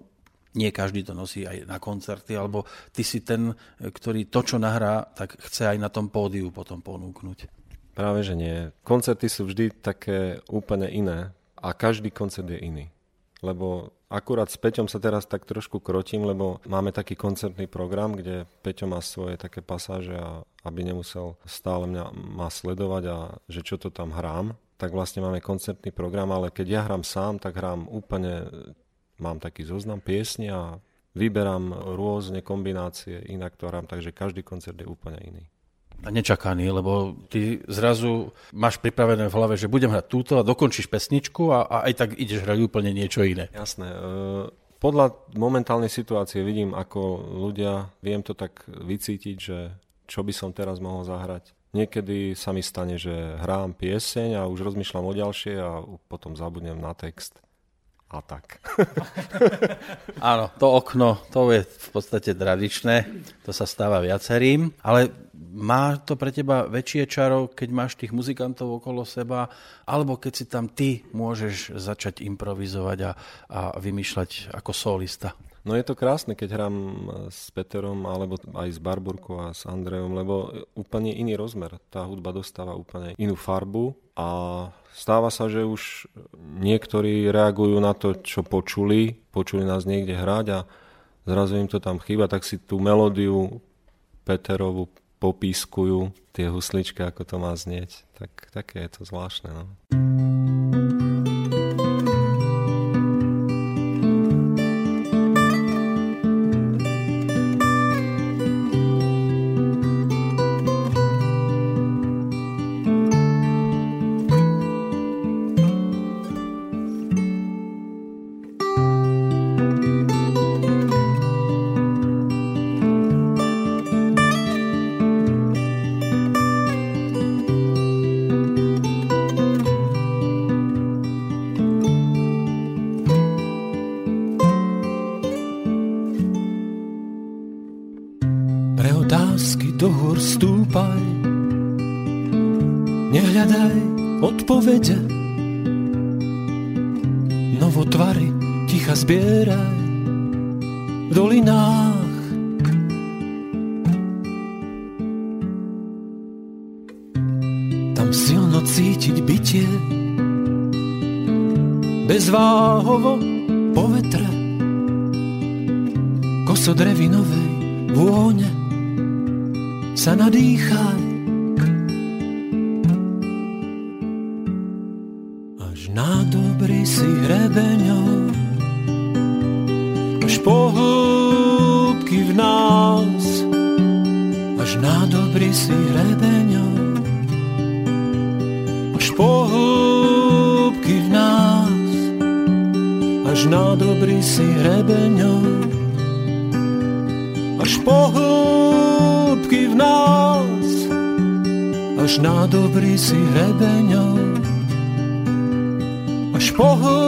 nie každý to nosí aj na koncerty, alebo ty si ten, ktorý to, čo nahrá, tak chce aj na tom pódiu potom ponúknuť. Práve, že nie. Koncerty sú vždy také úplne iné a každý koncert je iný. Lebo Akurát s Peťom sa teraz tak trošku krotím, lebo máme taký koncertný program, kde Peťo má svoje také pasáže a aby nemusel stále mňa ma sledovať a že čo to tam hrám, tak vlastne máme koncertný program, ale keď ja hrám sám, tak hrám úplne, mám taký zoznam piesni a vyberám rôzne kombinácie, inak to hrám, takže každý koncert je úplne iný a nečakaný, lebo ty zrazu máš pripravené v hlave, že budem hrať túto a dokončíš pesničku a, a aj tak ideš hrať úplne niečo iné. Jasné. E, podľa momentálnej situácie vidím, ako ľudia, viem to tak vycítiť, že čo by som teraz mohol zahrať. Niekedy sa mi stane, že hrám pieseň a už rozmýšľam o ďalšie a potom zabudnem na text. a tak. *laughs* Áno, to okno, to je v podstate tradičné, to sa stáva viacerým, ale má to pre teba väčšie čaro, keď máš tých muzikantov okolo seba, alebo keď si tam ty môžeš začať improvizovať a, a vymýšľať ako solista? No je to krásne, keď hrám s Peterom alebo aj s Barburkou a s Andrejom, lebo úplne iný rozmer. Tá hudba dostáva úplne inú farbu a stáva sa, že už niektorí reagujú na to, čo počuli, počuli nás niekde hrať a zrazu im to tam chýba, tak si tú melódiu Peterovu popískujú tie husličky, ako to má znieť. Tak, také je to zvláštne. No. zbiera v dolinách. Tam silno cítiť bytie, bezváhovo po vetre, kosodrevinovej vône sa nadýchaj. na dobrý si hrebeňov pohlbky v nás, až na dobrý si hrebeňa. Až pohlbky v nás, až na dobrý si hrebeňa. Až pohlbky v nás, až na dobrý si hrebeňa. Až pohlbky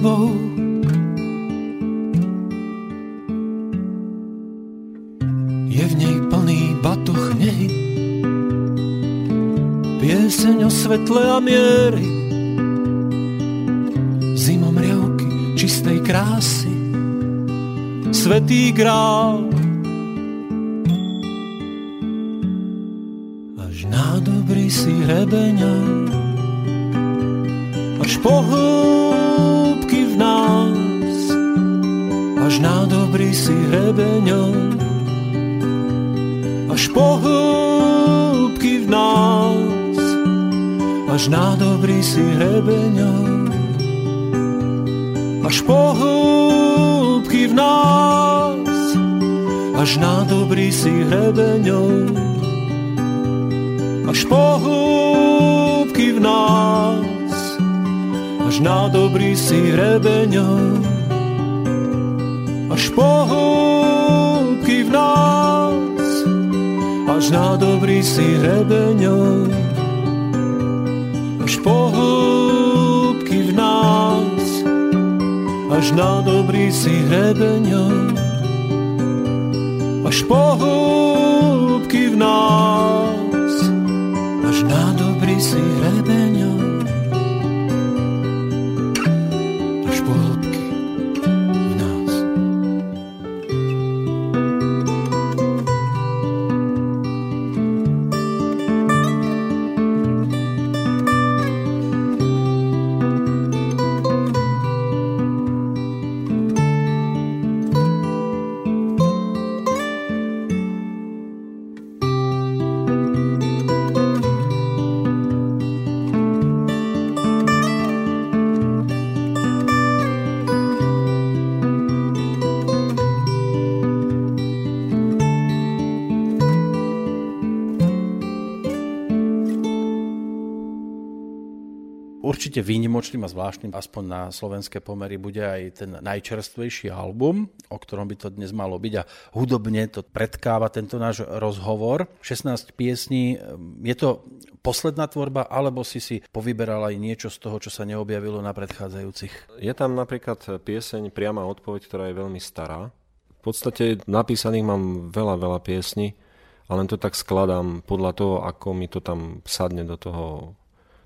sebou. Je v nej plný batoh nehy, pieseň o svetle a miery, zimom riavky čistej krásy, svetý grál. Až nádobry si hrebeňa, až pohľad dobrý si hrebeňom, až po hĺbky v nás, až na dobrý si hrebeňom, až po hĺbky v nás, až na dobrý si hrebeňom, až po hĺbky v nás, až na dobrý si hrebeňom, až po hĺbky v nás, až na dobrý si hrebeňom, až po hĺbky v nás, až na dobrý si hrebeňom, až po hĺbky v nás, až na dobrý si hrebeňom. Určite výnimočným a zvláštnym, aspoň na slovenské pomery, bude aj ten najčerstvejší album, o ktorom by to dnes malo byť a hudobne to predkáva tento náš rozhovor. 16 piesní, je to posledná tvorba, alebo si si povyberal aj niečo z toho, čo sa neobjavilo na predchádzajúcich? Je tam napríklad pieseň Priama odpoveď, ktorá je veľmi stará. V podstate napísaných mám veľa, veľa piesní a len to tak skladám podľa toho, ako mi to tam sadne do, toho,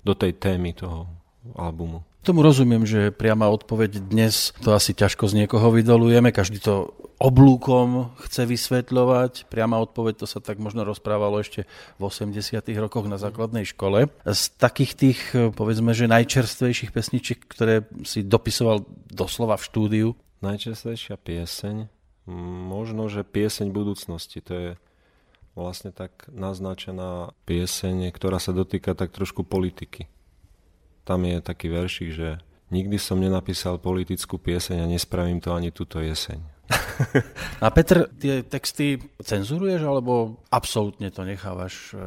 do tej témy toho albumu. Tomu rozumiem, že priama odpoveď dnes to asi ťažko z niekoho vydolujeme, každý to oblúkom chce vysvetľovať. Priama odpoveď to sa tak možno rozprávalo ešte v 80 rokoch na základnej škole. Z takých tých, povedzme, že najčerstvejších pesničiek, ktoré si dopisoval doslova v štúdiu? Najčerstvejšia pieseň? Možno, že pieseň budúcnosti. To je vlastne tak naznačená pieseň, ktorá sa dotýka tak trošku politiky. Tam je taký veršik, že nikdy som nenapísal politickú pieseň a nespravím to ani túto jeseň. *laughs* A Petr, tie texty cenzuruješ alebo absolútne to nechávaš, e,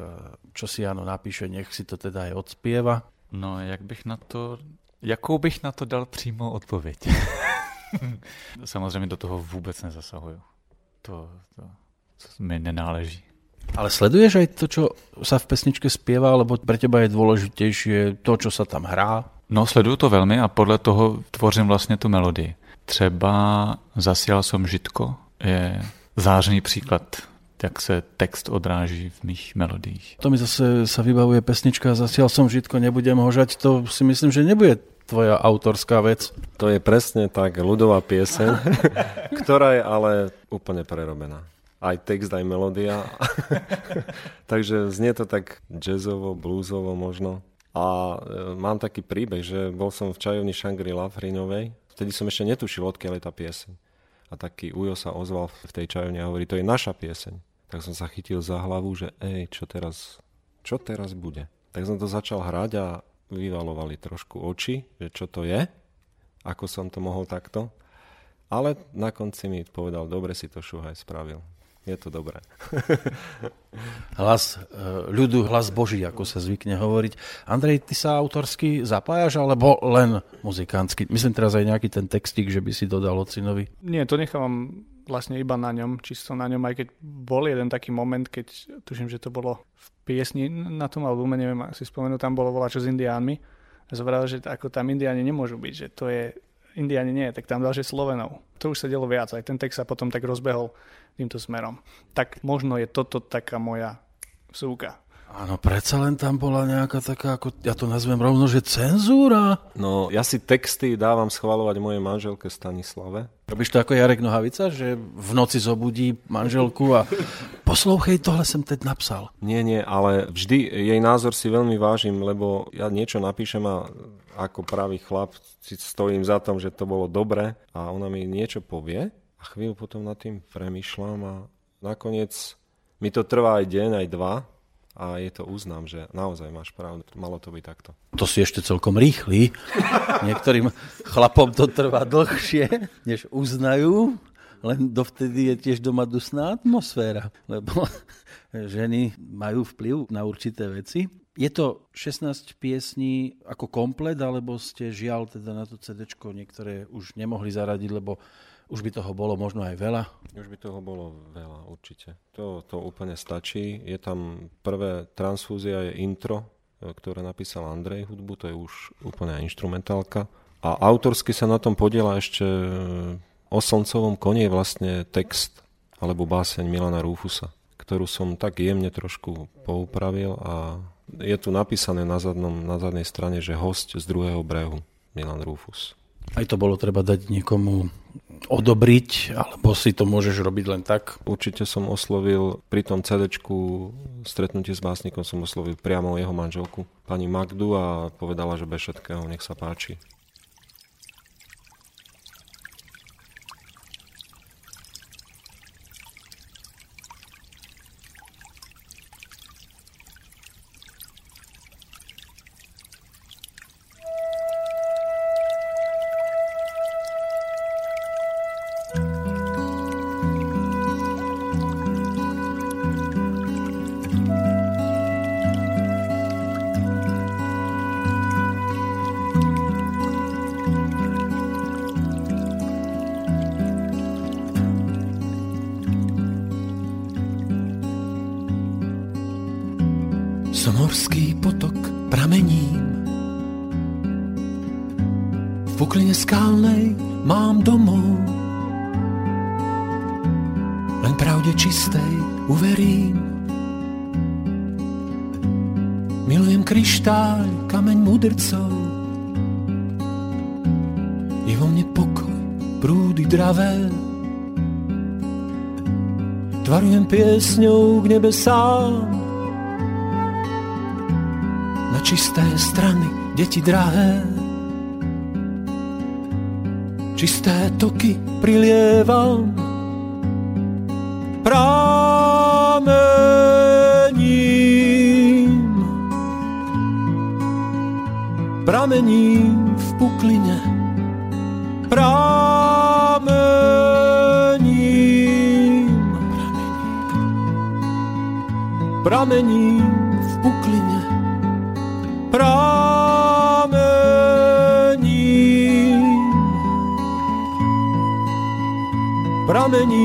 čo si Jano napíše, nech si to teda aj odspieva? No, jak bych na to, jakou bych na to dal přímo odpověď? *laughs* Samozřejmě do toho vůbec nezasahuju. To, to, to mi nenáleží. Ale sleduješ aj to, čo sa v pesničke spieva, alebo pre teba je dôležitejšie to, čo sa tam hrá? No, sleduju to velmi a podle toho tvořím vlastně tu melodii. Třeba Zasial som žitko je zářený příklad jak se text odráží v mých melodiích. To mi zase sa vybavuje pesnička Zasial som žitko, nebudem hožať. To si myslím, že nebude tvoja autorská vec. To je presne tak ľudová pieseň, *laughs* ktorá je ale úplne prerobená aj text, aj melódia. *laughs* Takže znie to tak jazzovo, bluesovo možno. A e, mám taký príbeh, že bol som v čajovni Shangri-La v Hriňovej. Vtedy som ešte netušil, odkiaľ je tá pieseň. A taký Ujo sa ozval v tej čajovni a hovorí, to je naša pieseň. Tak som sa chytil za hlavu, že ej, čo teraz, čo teraz bude? Tak som to začal hrať a vyvalovali trošku oči, že čo to je, ako som to mohol takto. Ale na konci mi povedal, dobre si to Šuhaj spravil je to dobré. *laughs* hlas e, ľudu, hlas Boží, ako sa zvykne hovoriť. Andrej, ty sa autorsky zapájaš, alebo len muzikánsky? Myslím teraz aj nejaký ten textík, že by si dodal ocinovi. Nie, to nechávam vlastne iba na ňom, čisto na ňom, aj keď bol jeden taký moment, keď tuším, že to bolo v piesni na tom albume, neviem, si spomenul, tam bolo čo s indiánmi. Zobral, že ako tam indiáni nemôžu byť, že to je Indiáni nie, tak tam dal, že Slovenov. To už sa delo viac, aj ten text sa potom tak rozbehol týmto smerom. Tak možno je toto taká moja súka. Áno, predsa len tam bola nejaká taká, ako ja to nazvem rovno, že cenzúra. No, ja si texty dávam schvalovať mojej manželke Stanislave. Robíš to ako Jarek Nohavica, že v noci zobudí manželku a *laughs* poslouchej, tohle som teď napsal. Nie, nie, ale vždy jej názor si veľmi vážim, lebo ja niečo napíšem a ako pravý chlap si stojím za tom, že to bolo dobre a ona mi niečo povie a chvíľu potom nad tým premyšľam a nakoniec mi to trvá aj deň, aj dva, a je to uznám, že naozaj máš pravdu. Malo to byť takto. To si ešte celkom rýchly. *laughs* Niektorým chlapom to trvá dlhšie, než uznajú, len dovtedy je tiež doma dusná atmosféra, lebo ženy majú vplyv na určité veci. Je to 16 piesní ako komplet, alebo ste žiaľ teda na to CD niektoré už nemohli zaradiť, lebo už by toho bolo možno aj veľa? Už by toho bolo veľa, určite. To, to úplne stačí. Je tam prvé transfúzia, je intro, e, ktoré napísal Andrej hudbu, to je už úplne instrumentálka. A autorsky sa na tom podiela ešte e, o slncovom koni je vlastne text alebo báseň Milana Rúfusa, ktorú som tak jemne trošku poupravil a je tu napísané na, zadnom, na zadnej strane, že host z druhého brehu, Milan Rúfus. Aj to bolo treba dať niekomu odobriť, alebo si to môžeš robiť len tak? Určite som oslovil pri tom cd stretnutie s básnikom som oslovil priamo jeho manželku, pani Magdu a povedala, že bez všetkého nech sa páči. Len pravde čistej uverím. Milujem kryštáľ, kameň mudrcov. Je vo mne pokoj, prúdy dravé. Tvarujem piesňou k nebesám na čisté strany, deti drahé. Čisté toky prilievam, Pramením v pukline, pramením. Pramením v pukline, pramením. Pramením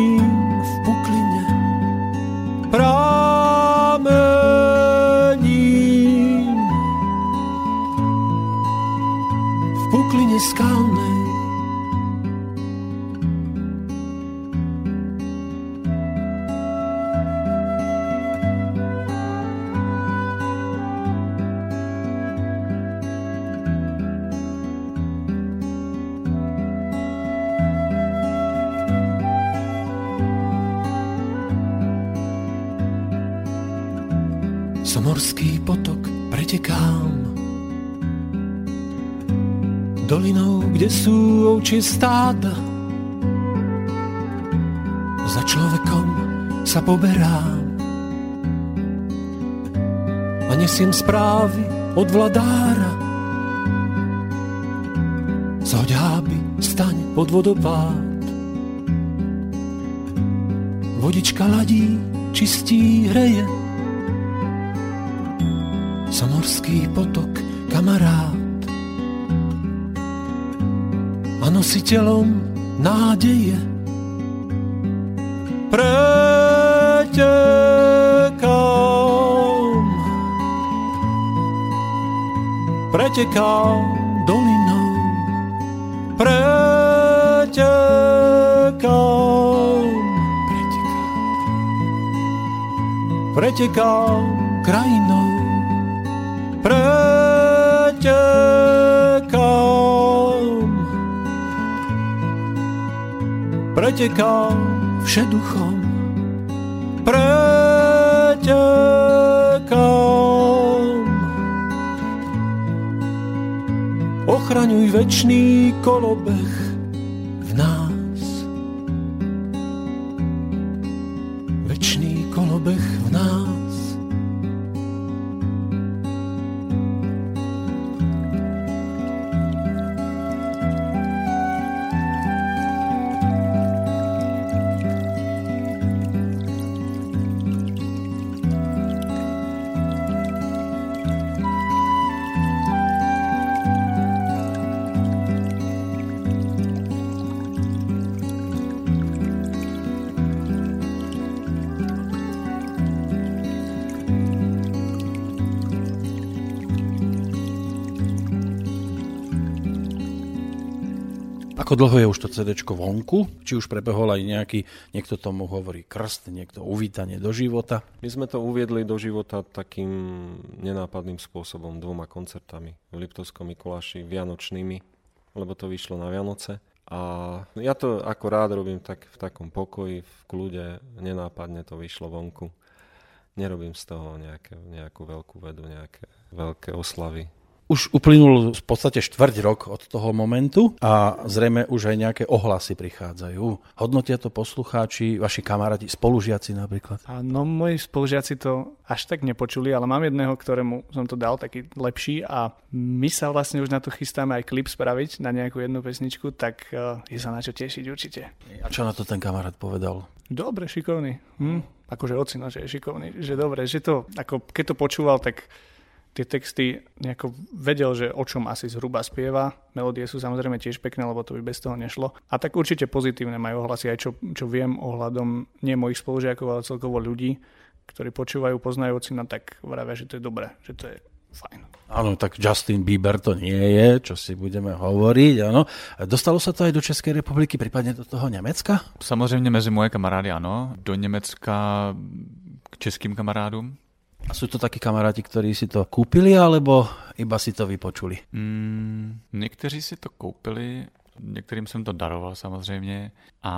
ovčie stáda Za človekom sa poberám A nesiem správy od vladára. Zoď háby, staň pod vodopád. Vodička ladí, čistí, hreje. Somorský potok, nositeľom nádeje. Pretekám, pretekám dolinou, pretekám, pretekám, pretekám krajinou, pretekám, pretekám všeduchom, pretekám. Ochraňuj večný kolobeh Ako dlho je už to CD vonku? Či už prebehol aj nejaký, niekto tomu hovorí krst, niekto uvítanie do života? My sme to uviedli do života takým nenápadným spôsobom, dvoma koncertami v Liptovskom Mikuláši, vianočnými, lebo to vyšlo na Vianoce. A ja to ako rád robím tak v takom pokoji, v kľude, nenápadne to vyšlo vonku. Nerobím z toho nejaké, nejakú veľkú vedu, nejaké veľké oslavy. Už uplynul v podstate štvrť rok od toho momentu a zrejme už aj nejaké ohlasy prichádzajú. Hodnotia to poslucháči, vaši kamaráti, spolužiaci napríklad? A no, moji spolužiaci to až tak nepočuli, ale mám jedného, ktorému som to dal taký lepší a my sa vlastne už na to chystáme aj klip spraviť na nejakú jednu pesničku, tak uh, je sa na čo tešiť určite. A čo na to ten kamarát povedal? Dobre, šikovný. Hm? Akože ocino, že je šikovný. Že dobre, že to, ako keď to počúval, tak tie texty nejako vedel, že o čom asi zhruba spieva. Melódie sú samozrejme tiež pekné, lebo to by bez toho nešlo. A tak určite pozitívne majú ohlasy aj čo, čo viem ohľadom nie mojich spolužiakov, ale celkovo ľudí, ktorí počúvajú, poznajú ocina, tak vravia, že to je dobré, že to je fajn. Áno, tak Justin Bieber to nie je, čo si budeme hovoriť, áno. Dostalo sa to aj do Českej republiky, prípadne do toho Německa? Samozřejmě mezi moje kamarády ano, do Německa k českým kamarádům. A sú to takí kamaráti, ktorí si to kúpili, alebo iba si to vypočuli? Mm, někteří si to koupili, některým jsem to daroval samozřejmě a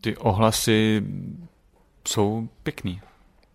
ty ohlasy jsou pěkný.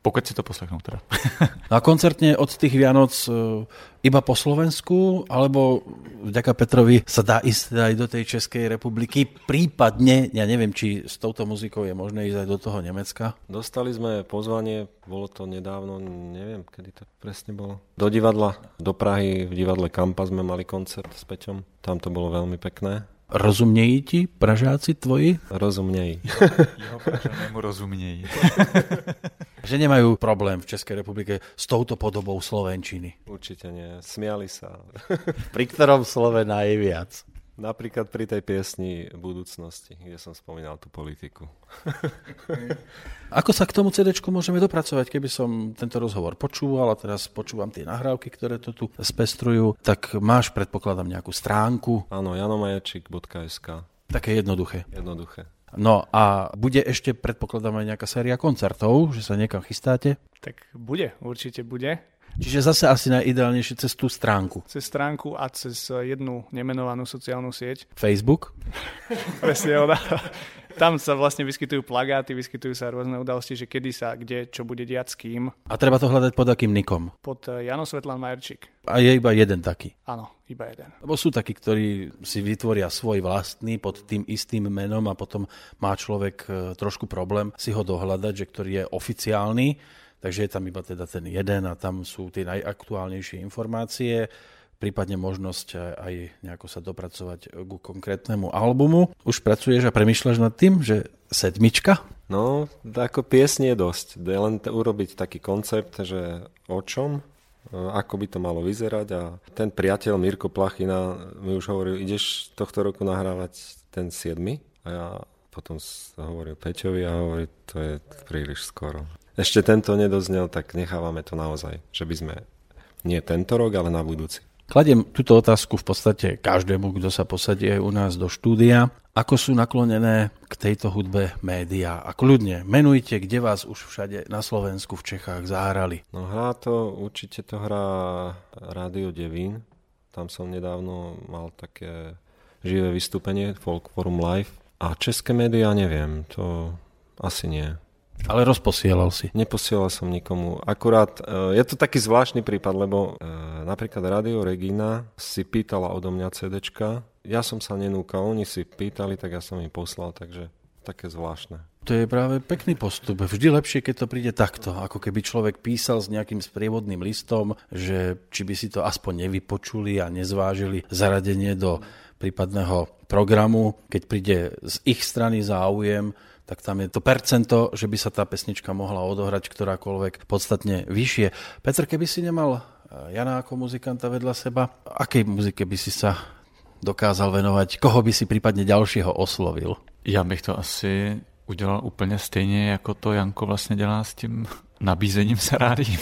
Pokud si to poslechnou teda. *laughs* Na koncertne od tých Vianoc e, iba po Slovensku, alebo vďaka Petrovi sa dá ísť aj do tej Českej republiky, prípadne, ja neviem, či s touto muzikou je možné ísť aj do toho Nemecka? Dostali sme pozvanie, bolo to nedávno, neviem, kedy to presne bolo. Do divadla, do Prahy, v divadle Kampa sme mali koncert s Peťom. Tam to bolo veľmi pekné. Rozumějí ti Pražáci tvoji? Rozumnej. *laughs* Jeho Pražanému rozumějí. *laughs* Že nemajú problém v Českej republike s touto podobou Slovenčiny. Určite nie. Smiali sa. *laughs* Pri ktorom slove najviac? Napríklad pri tej piesni budúcnosti, kde som spomínal tú politiku. *laughs* Ako sa k tomu CD môžeme dopracovať? Keby som tento rozhovor počúval a teraz počúvam tie nahrávky, ktoré to tu spestrujú, tak máš, predpokladám, nejakú stránku. Áno, janomajačik.sk Také jednoduché. Jednoduché. No a bude ešte, predpokladám, aj nejaká séria koncertov, že sa niekam chystáte? Tak bude, určite bude. Čiže zase asi najideálnejšie cez tú stránku. Cez stránku a cez jednu nemenovanú sociálnu sieť. Facebook? *laughs* Presne ona. Tam sa vlastne vyskytujú plagáty, vyskytujú sa rôzne udalosti, že kedy sa, kde, čo bude diať s kým. A treba to hľadať pod akým nikom? Pod eh, Jano Svetlan Majerčík. A je iba jeden taký. Áno, iba jeden. Lebo sú takí, ktorí si vytvoria svoj vlastný pod tým istým menom a potom má človek eh, trošku problém si ho dohľadať, že ktorý je oficiálny takže je tam iba teda ten jeden a tam sú tie najaktuálnejšie informácie, prípadne možnosť aj nejako sa dopracovať ku konkrétnemu albumu. Už pracuješ a premyšľaš nad tým, že sedmička? No, ako piesne je dosť. Je len t- urobiť taký koncept, že o čom, ako by to malo vyzerať a ten priateľ Mirko Plachina mi už hovoril, ideš tohto roku nahrávať ten 7. A ja potom hovoril Peťovi a hovorí, to je príliš skoro ešte tento nedoznel, tak nechávame to naozaj, že by sme nie tento rok, ale na budúci. Kladiem túto otázku v podstate každému, kto sa posadí aj u nás do štúdia. Ako sú naklonené k tejto hudbe médiá? A kľudne, menujte, kde vás už všade na Slovensku, v Čechách zahrali. No hrá to, určite to hrá Rádio Devín. Tam som nedávno mal také živé vystúpenie, Folk Forum Live. A české médiá neviem, to asi nie. Ale rozposielal si. Neposielal som nikomu. Akurát, e, je to taký zvláštny prípad, lebo e, napríklad Radio Regina si pýtala odo mňa CDčka. Ja som sa nenúkal, oni si pýtali, tak ja som im poslal, takže také zvláštne. To je práve pekný postup. Vždy lepšie, keď to príde takto, ako keby človek písal s nejakým sprievodným listom, že či by si to aspoň nevypočuli a nezvážili zaradenie do prípadného programu, keď príde z ich strany záujem, tak tam je to percento, že by sa tá pesnička mohla odohrať ktorákoľvek podstatne vyššie. Petr, keby si nemal eh, Jana ako muzikanta vedľa seba, akej muzike by si sa dokázal venovať? Koho by si prípadne ďalšieho oslovil? Já bych to asi udělal úplně stejně, jako to Janko vlastně dělá s tím nabízením se rádím.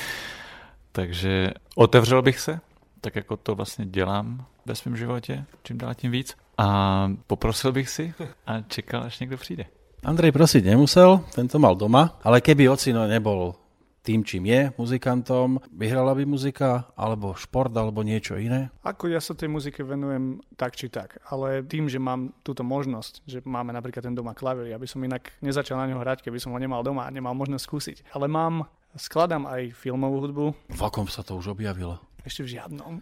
*laughs* Takže otevřel bych se, tak jako to vlastně dělám ve svém životě, čím dál tím víc. A poprosil bych si a čekal, až někdo přijde. Andrej prosiť nemusel, tento mal doma, ale keby ocino nebol tým, čím je muzikantom, vyhrala by muzika, alebo šport, alebo niečo iné? Ako ja sa tej muzike venujem tak či tak, ale tým, že mám túto možnosť, že máme napríklad ten doma klavír, ja by som inak nezačal na neho hrať, keby som ho nemal doma a nemal možnosť skúsiť. Ale mám, skladám aj filmovú hudbu. V akom sa to už objavilo? Ešte v žiadnom.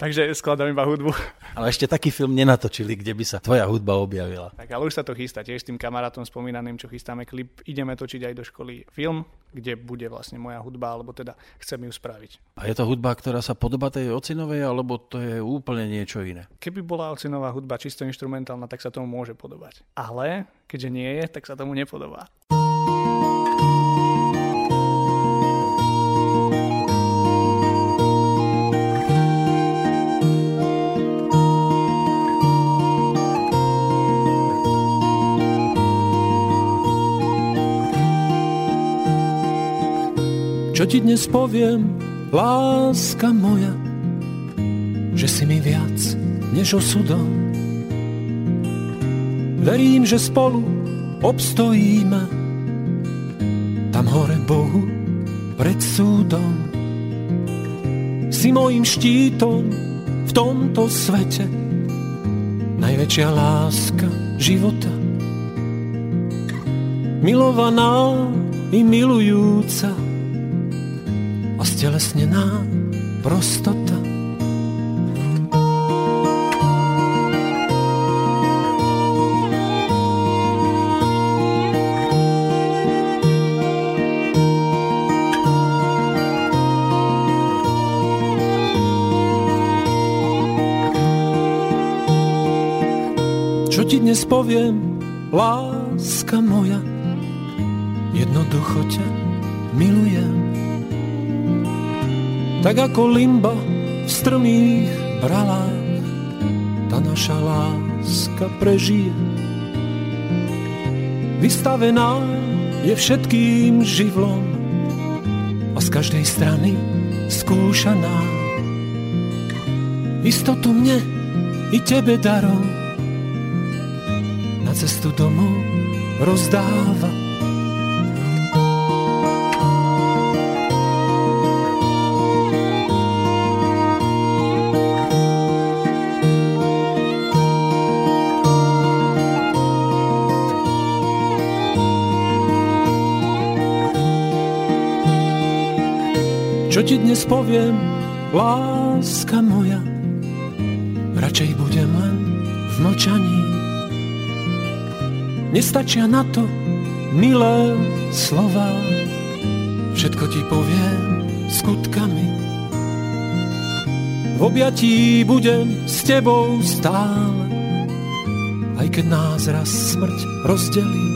Takže skladám iba hudbu. Ale ešte taký film nenatočili, kde by sa tvoja hudba objavila. Tak ale už sa to chystá. Tiež s tým kamarátom spomínaným, čo chystáme klip, ideme točiť aj do školy film, kde bude vlastne moja hudba, alebo teda chcem ju spraviť. A je to hudba, ktorá sa podobá tej ocinovej, alebo to je úplne niečo iné? Keby bola ocinová hudba čisto instrumentálna, tak sa tomu môže podobať. Ale keďže nie je, tak sa tomu nepodobá. Čo ti dnes poviem, láska moja, že si mi viac než osudom. Verím, že spolu obstojíme tam hore Bohu pred súdom. Si mojim štítom v tomto svete, najväčšia láska života. Milovaná i milujúca stelesnená prostota. Čo ti dnes poviem, láska moja, jednoducho ťa milujem. Tak ako limba v strmých bralách, tá naša láska prežije. Vystavená je všetkým živlom a z každej strany skúšaná. Istotu mne i tebe darom na cestu domov rozdáva. Ti dnes poviem, láska moja, radšej budem len v mlčaní. Nestačia na to milé slova, všetko ti poviem skutkami. V objatí budem s tebou stále, aj keď nás raz smrť rozdelí.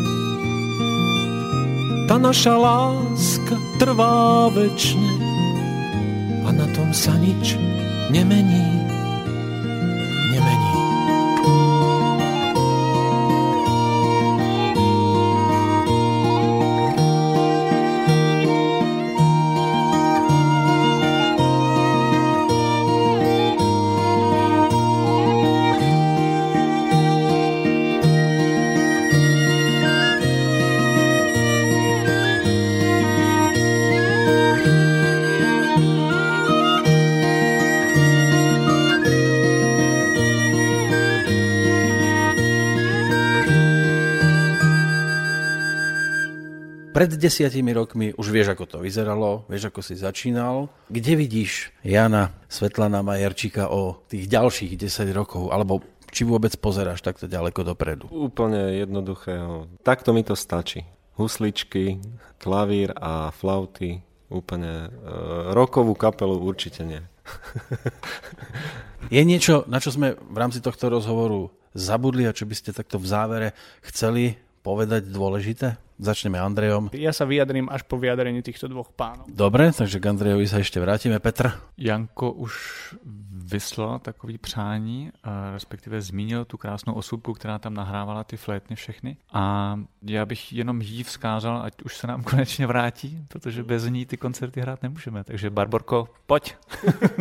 Ta naša láska trvá večne tom sa nič nemení. Desiatimi rokmi už vieš, ako to vyzeralo, vieš, ako si začínal. Kde vidíš Jana Svetlana Majerčíka o tých ďalších 10 rokov? Alebo či vôbec pozeráš takto ďaleko dopredu? Úplne jednoduchého. Takto mi to stačí. Husličky, klavír a flauty. Úplne e, rokovú kapelu určite nie. *laughs* Je niečo, na čo sme v rámci tohto rozhovoru zabudli a čo by ste takto v závere chceli povedať dôležité? Začneme Andrejom. Ja sa vyjadrím až po vyjadrení týchto dvoch pánov. Dobre, takže k Andrejovi sa ešte vrátime. Petr? Janko už vyslal takový přání, respektive zmínil tu krásnou osobku, která tam nahrávala ty flétny všechny. A já bych jenom jí vzkázal, ať už se nám konečně vrátí, protože bez ní ty koncerty hrát nemůžeme. Takže Barborko, pojď.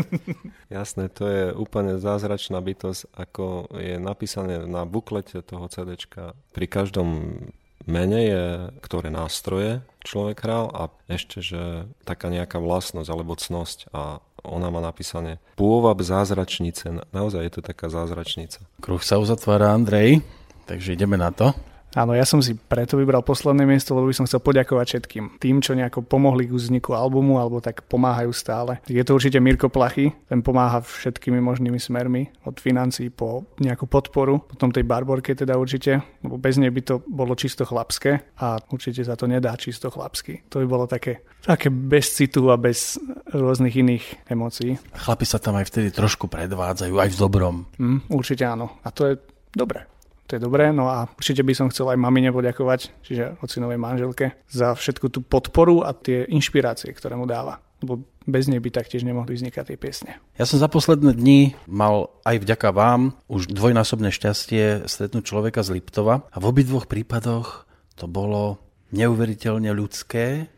*laughs* Jasné, to je úplne zázračná bytosť, ako je napísané na buklete toho CDčka. Pri každom mene je, ktoré nástroje človek hral a ešte, že taká nejaká vlastnosť alebo cnosť a ona má napísané pôvab zázračnice. Naozaj je to taká zázračnica. Kruh sa uzatvára Andrej, takže ideme na to. Áno, ja som si preto vybral posledné miesto, lebo by som chcel poďakovať všetkým. Tým, čo nejako pomohli k vzniku albumu, alebo tak pomáhajú stále. Je to určite Mirko Plachy, ten pomáha všetkými možnými smermi, od financií po nejakú podporu, potom tej Barborke teda určite, lebo bez nej by to bolo čisto chlapské a určite sa to nedá čisto chlapsky. To by bolo také, také bez citu a bez rôznych iných emócií. Chlapi sa tam aj vtedy trošku predvádzajú, aj v dobrom. Mm, určite áno. A to je dobré. To je dobré, no a určite by som chcel aj mamine poďakovať, čiže ocinovej manželke, za všetku tú podporu a tie inšpirácie, ktoré mu dáva. Lebo bez nej by taktiež nemohli vznikať tie piesne. Ja som za posledné dni mal aj vďaka vám už dvojnásobné šťastie stretnúť človeka z Liptova a v obidvoch prípadoch to bolo neuveriteľne ľudské,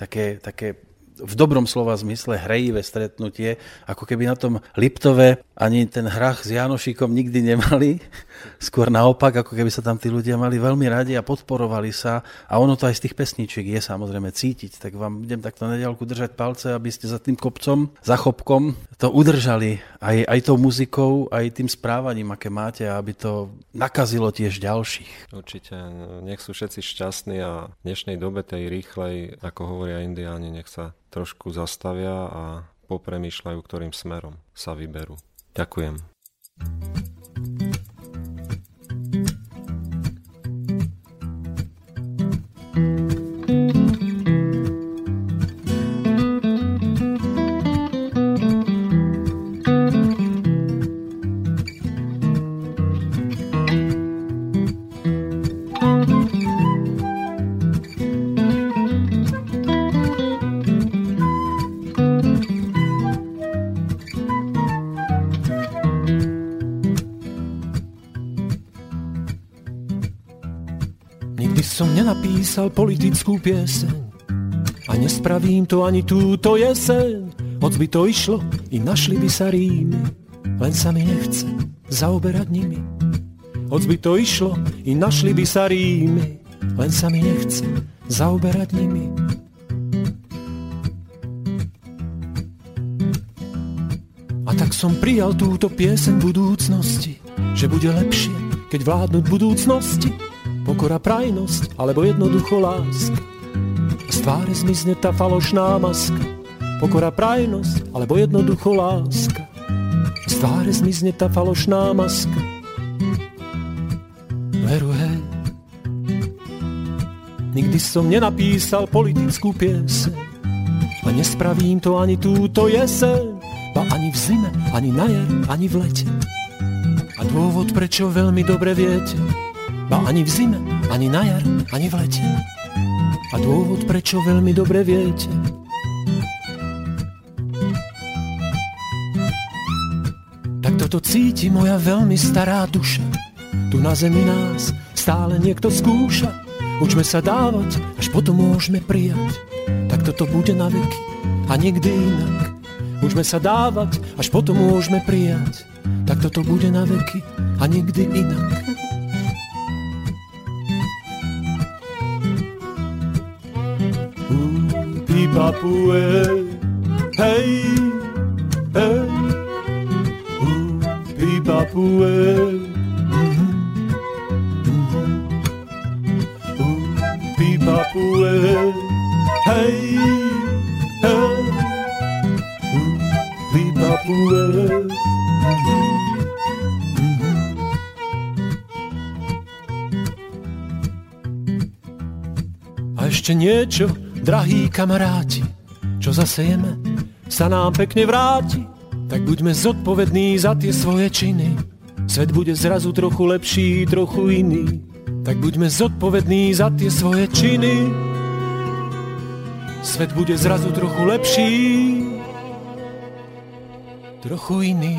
také, také v dobrom slova zmysle hrejivé stretnutie, ako keby na tom Liptove ani ten hrach s Janošikom nikdy nemali. Skôr naopak, ako keby sa tam tí ľudia mali veľmi radi a podporovali sa. A ono to aj z tých pesničiek je samozrejme cítiť. Tak vám idem takto na držať palce, aby ste za tým kopcom, za chopkom to udržali aj, aj tou muzikou, aj tým správaním, aké máte, aby to nakazilo tiež ďalších. Určite. Nech sú všetci šťastní a v dnešnej dobe tej rýchlej, ako hovoria indiáni, nech sa trošku zastavia a popremýšľajú, ktorým smerom sa vyberú. Ďakujem. Napísal politickú pieseň a nespravím to ani túto jeseň. Moc by to išlo, i našli by sa rímy, len sa mi nechce zaoberať nimi. Hoď by to išlo, i našli by sa rímy, len sa mi nechce zaoberať nimi. A tak som prijal túto pieseň budúcnosti, že bude lepšie, keď vládnuť budúcnosti pokora, prajnosť, alebo jednoducho láska. Z tváre zmizne tá falošná maska, pokora, prajnosť, alebo jednoducho láska. Z tváre zmizne tá falošná maska. Veru, hej. Nikdy som nenapísal politickú pieseň a nespravím to ani túto jeseň, ba ani v zime, ani na jar, ani v lete. A dôvod, prečo veľmi dobre viete, Ba ani v zime, ani na jar, ani v lete. A dôvod, prečo veľmi dobre viete. Toto cíti moja veľmi stará duša. Tu na zemi nás stále niekto skúša. Učme sa dávať, až potom môžeme prijať. Tak toto bude na veky a nikdy inak. Učme sa dávať, až potom môžeme prijať. Tak toto bude na veky a nikdy inak. Papułę. Hej, hej, upi Papułę. Upi Papułę. Hej, hej, upi Papułę. A jeszcze niecio Drahí kamaráti, čo zasejeme, sa nám pekne vráti, tak buďme zodpovední za tie svoje činy. Svet bude zrazu trochu lepší, trochu iný. Tak buďme zodpovední za tie svoje činy. Svet bude zrazu trochu lepší, trochu iný.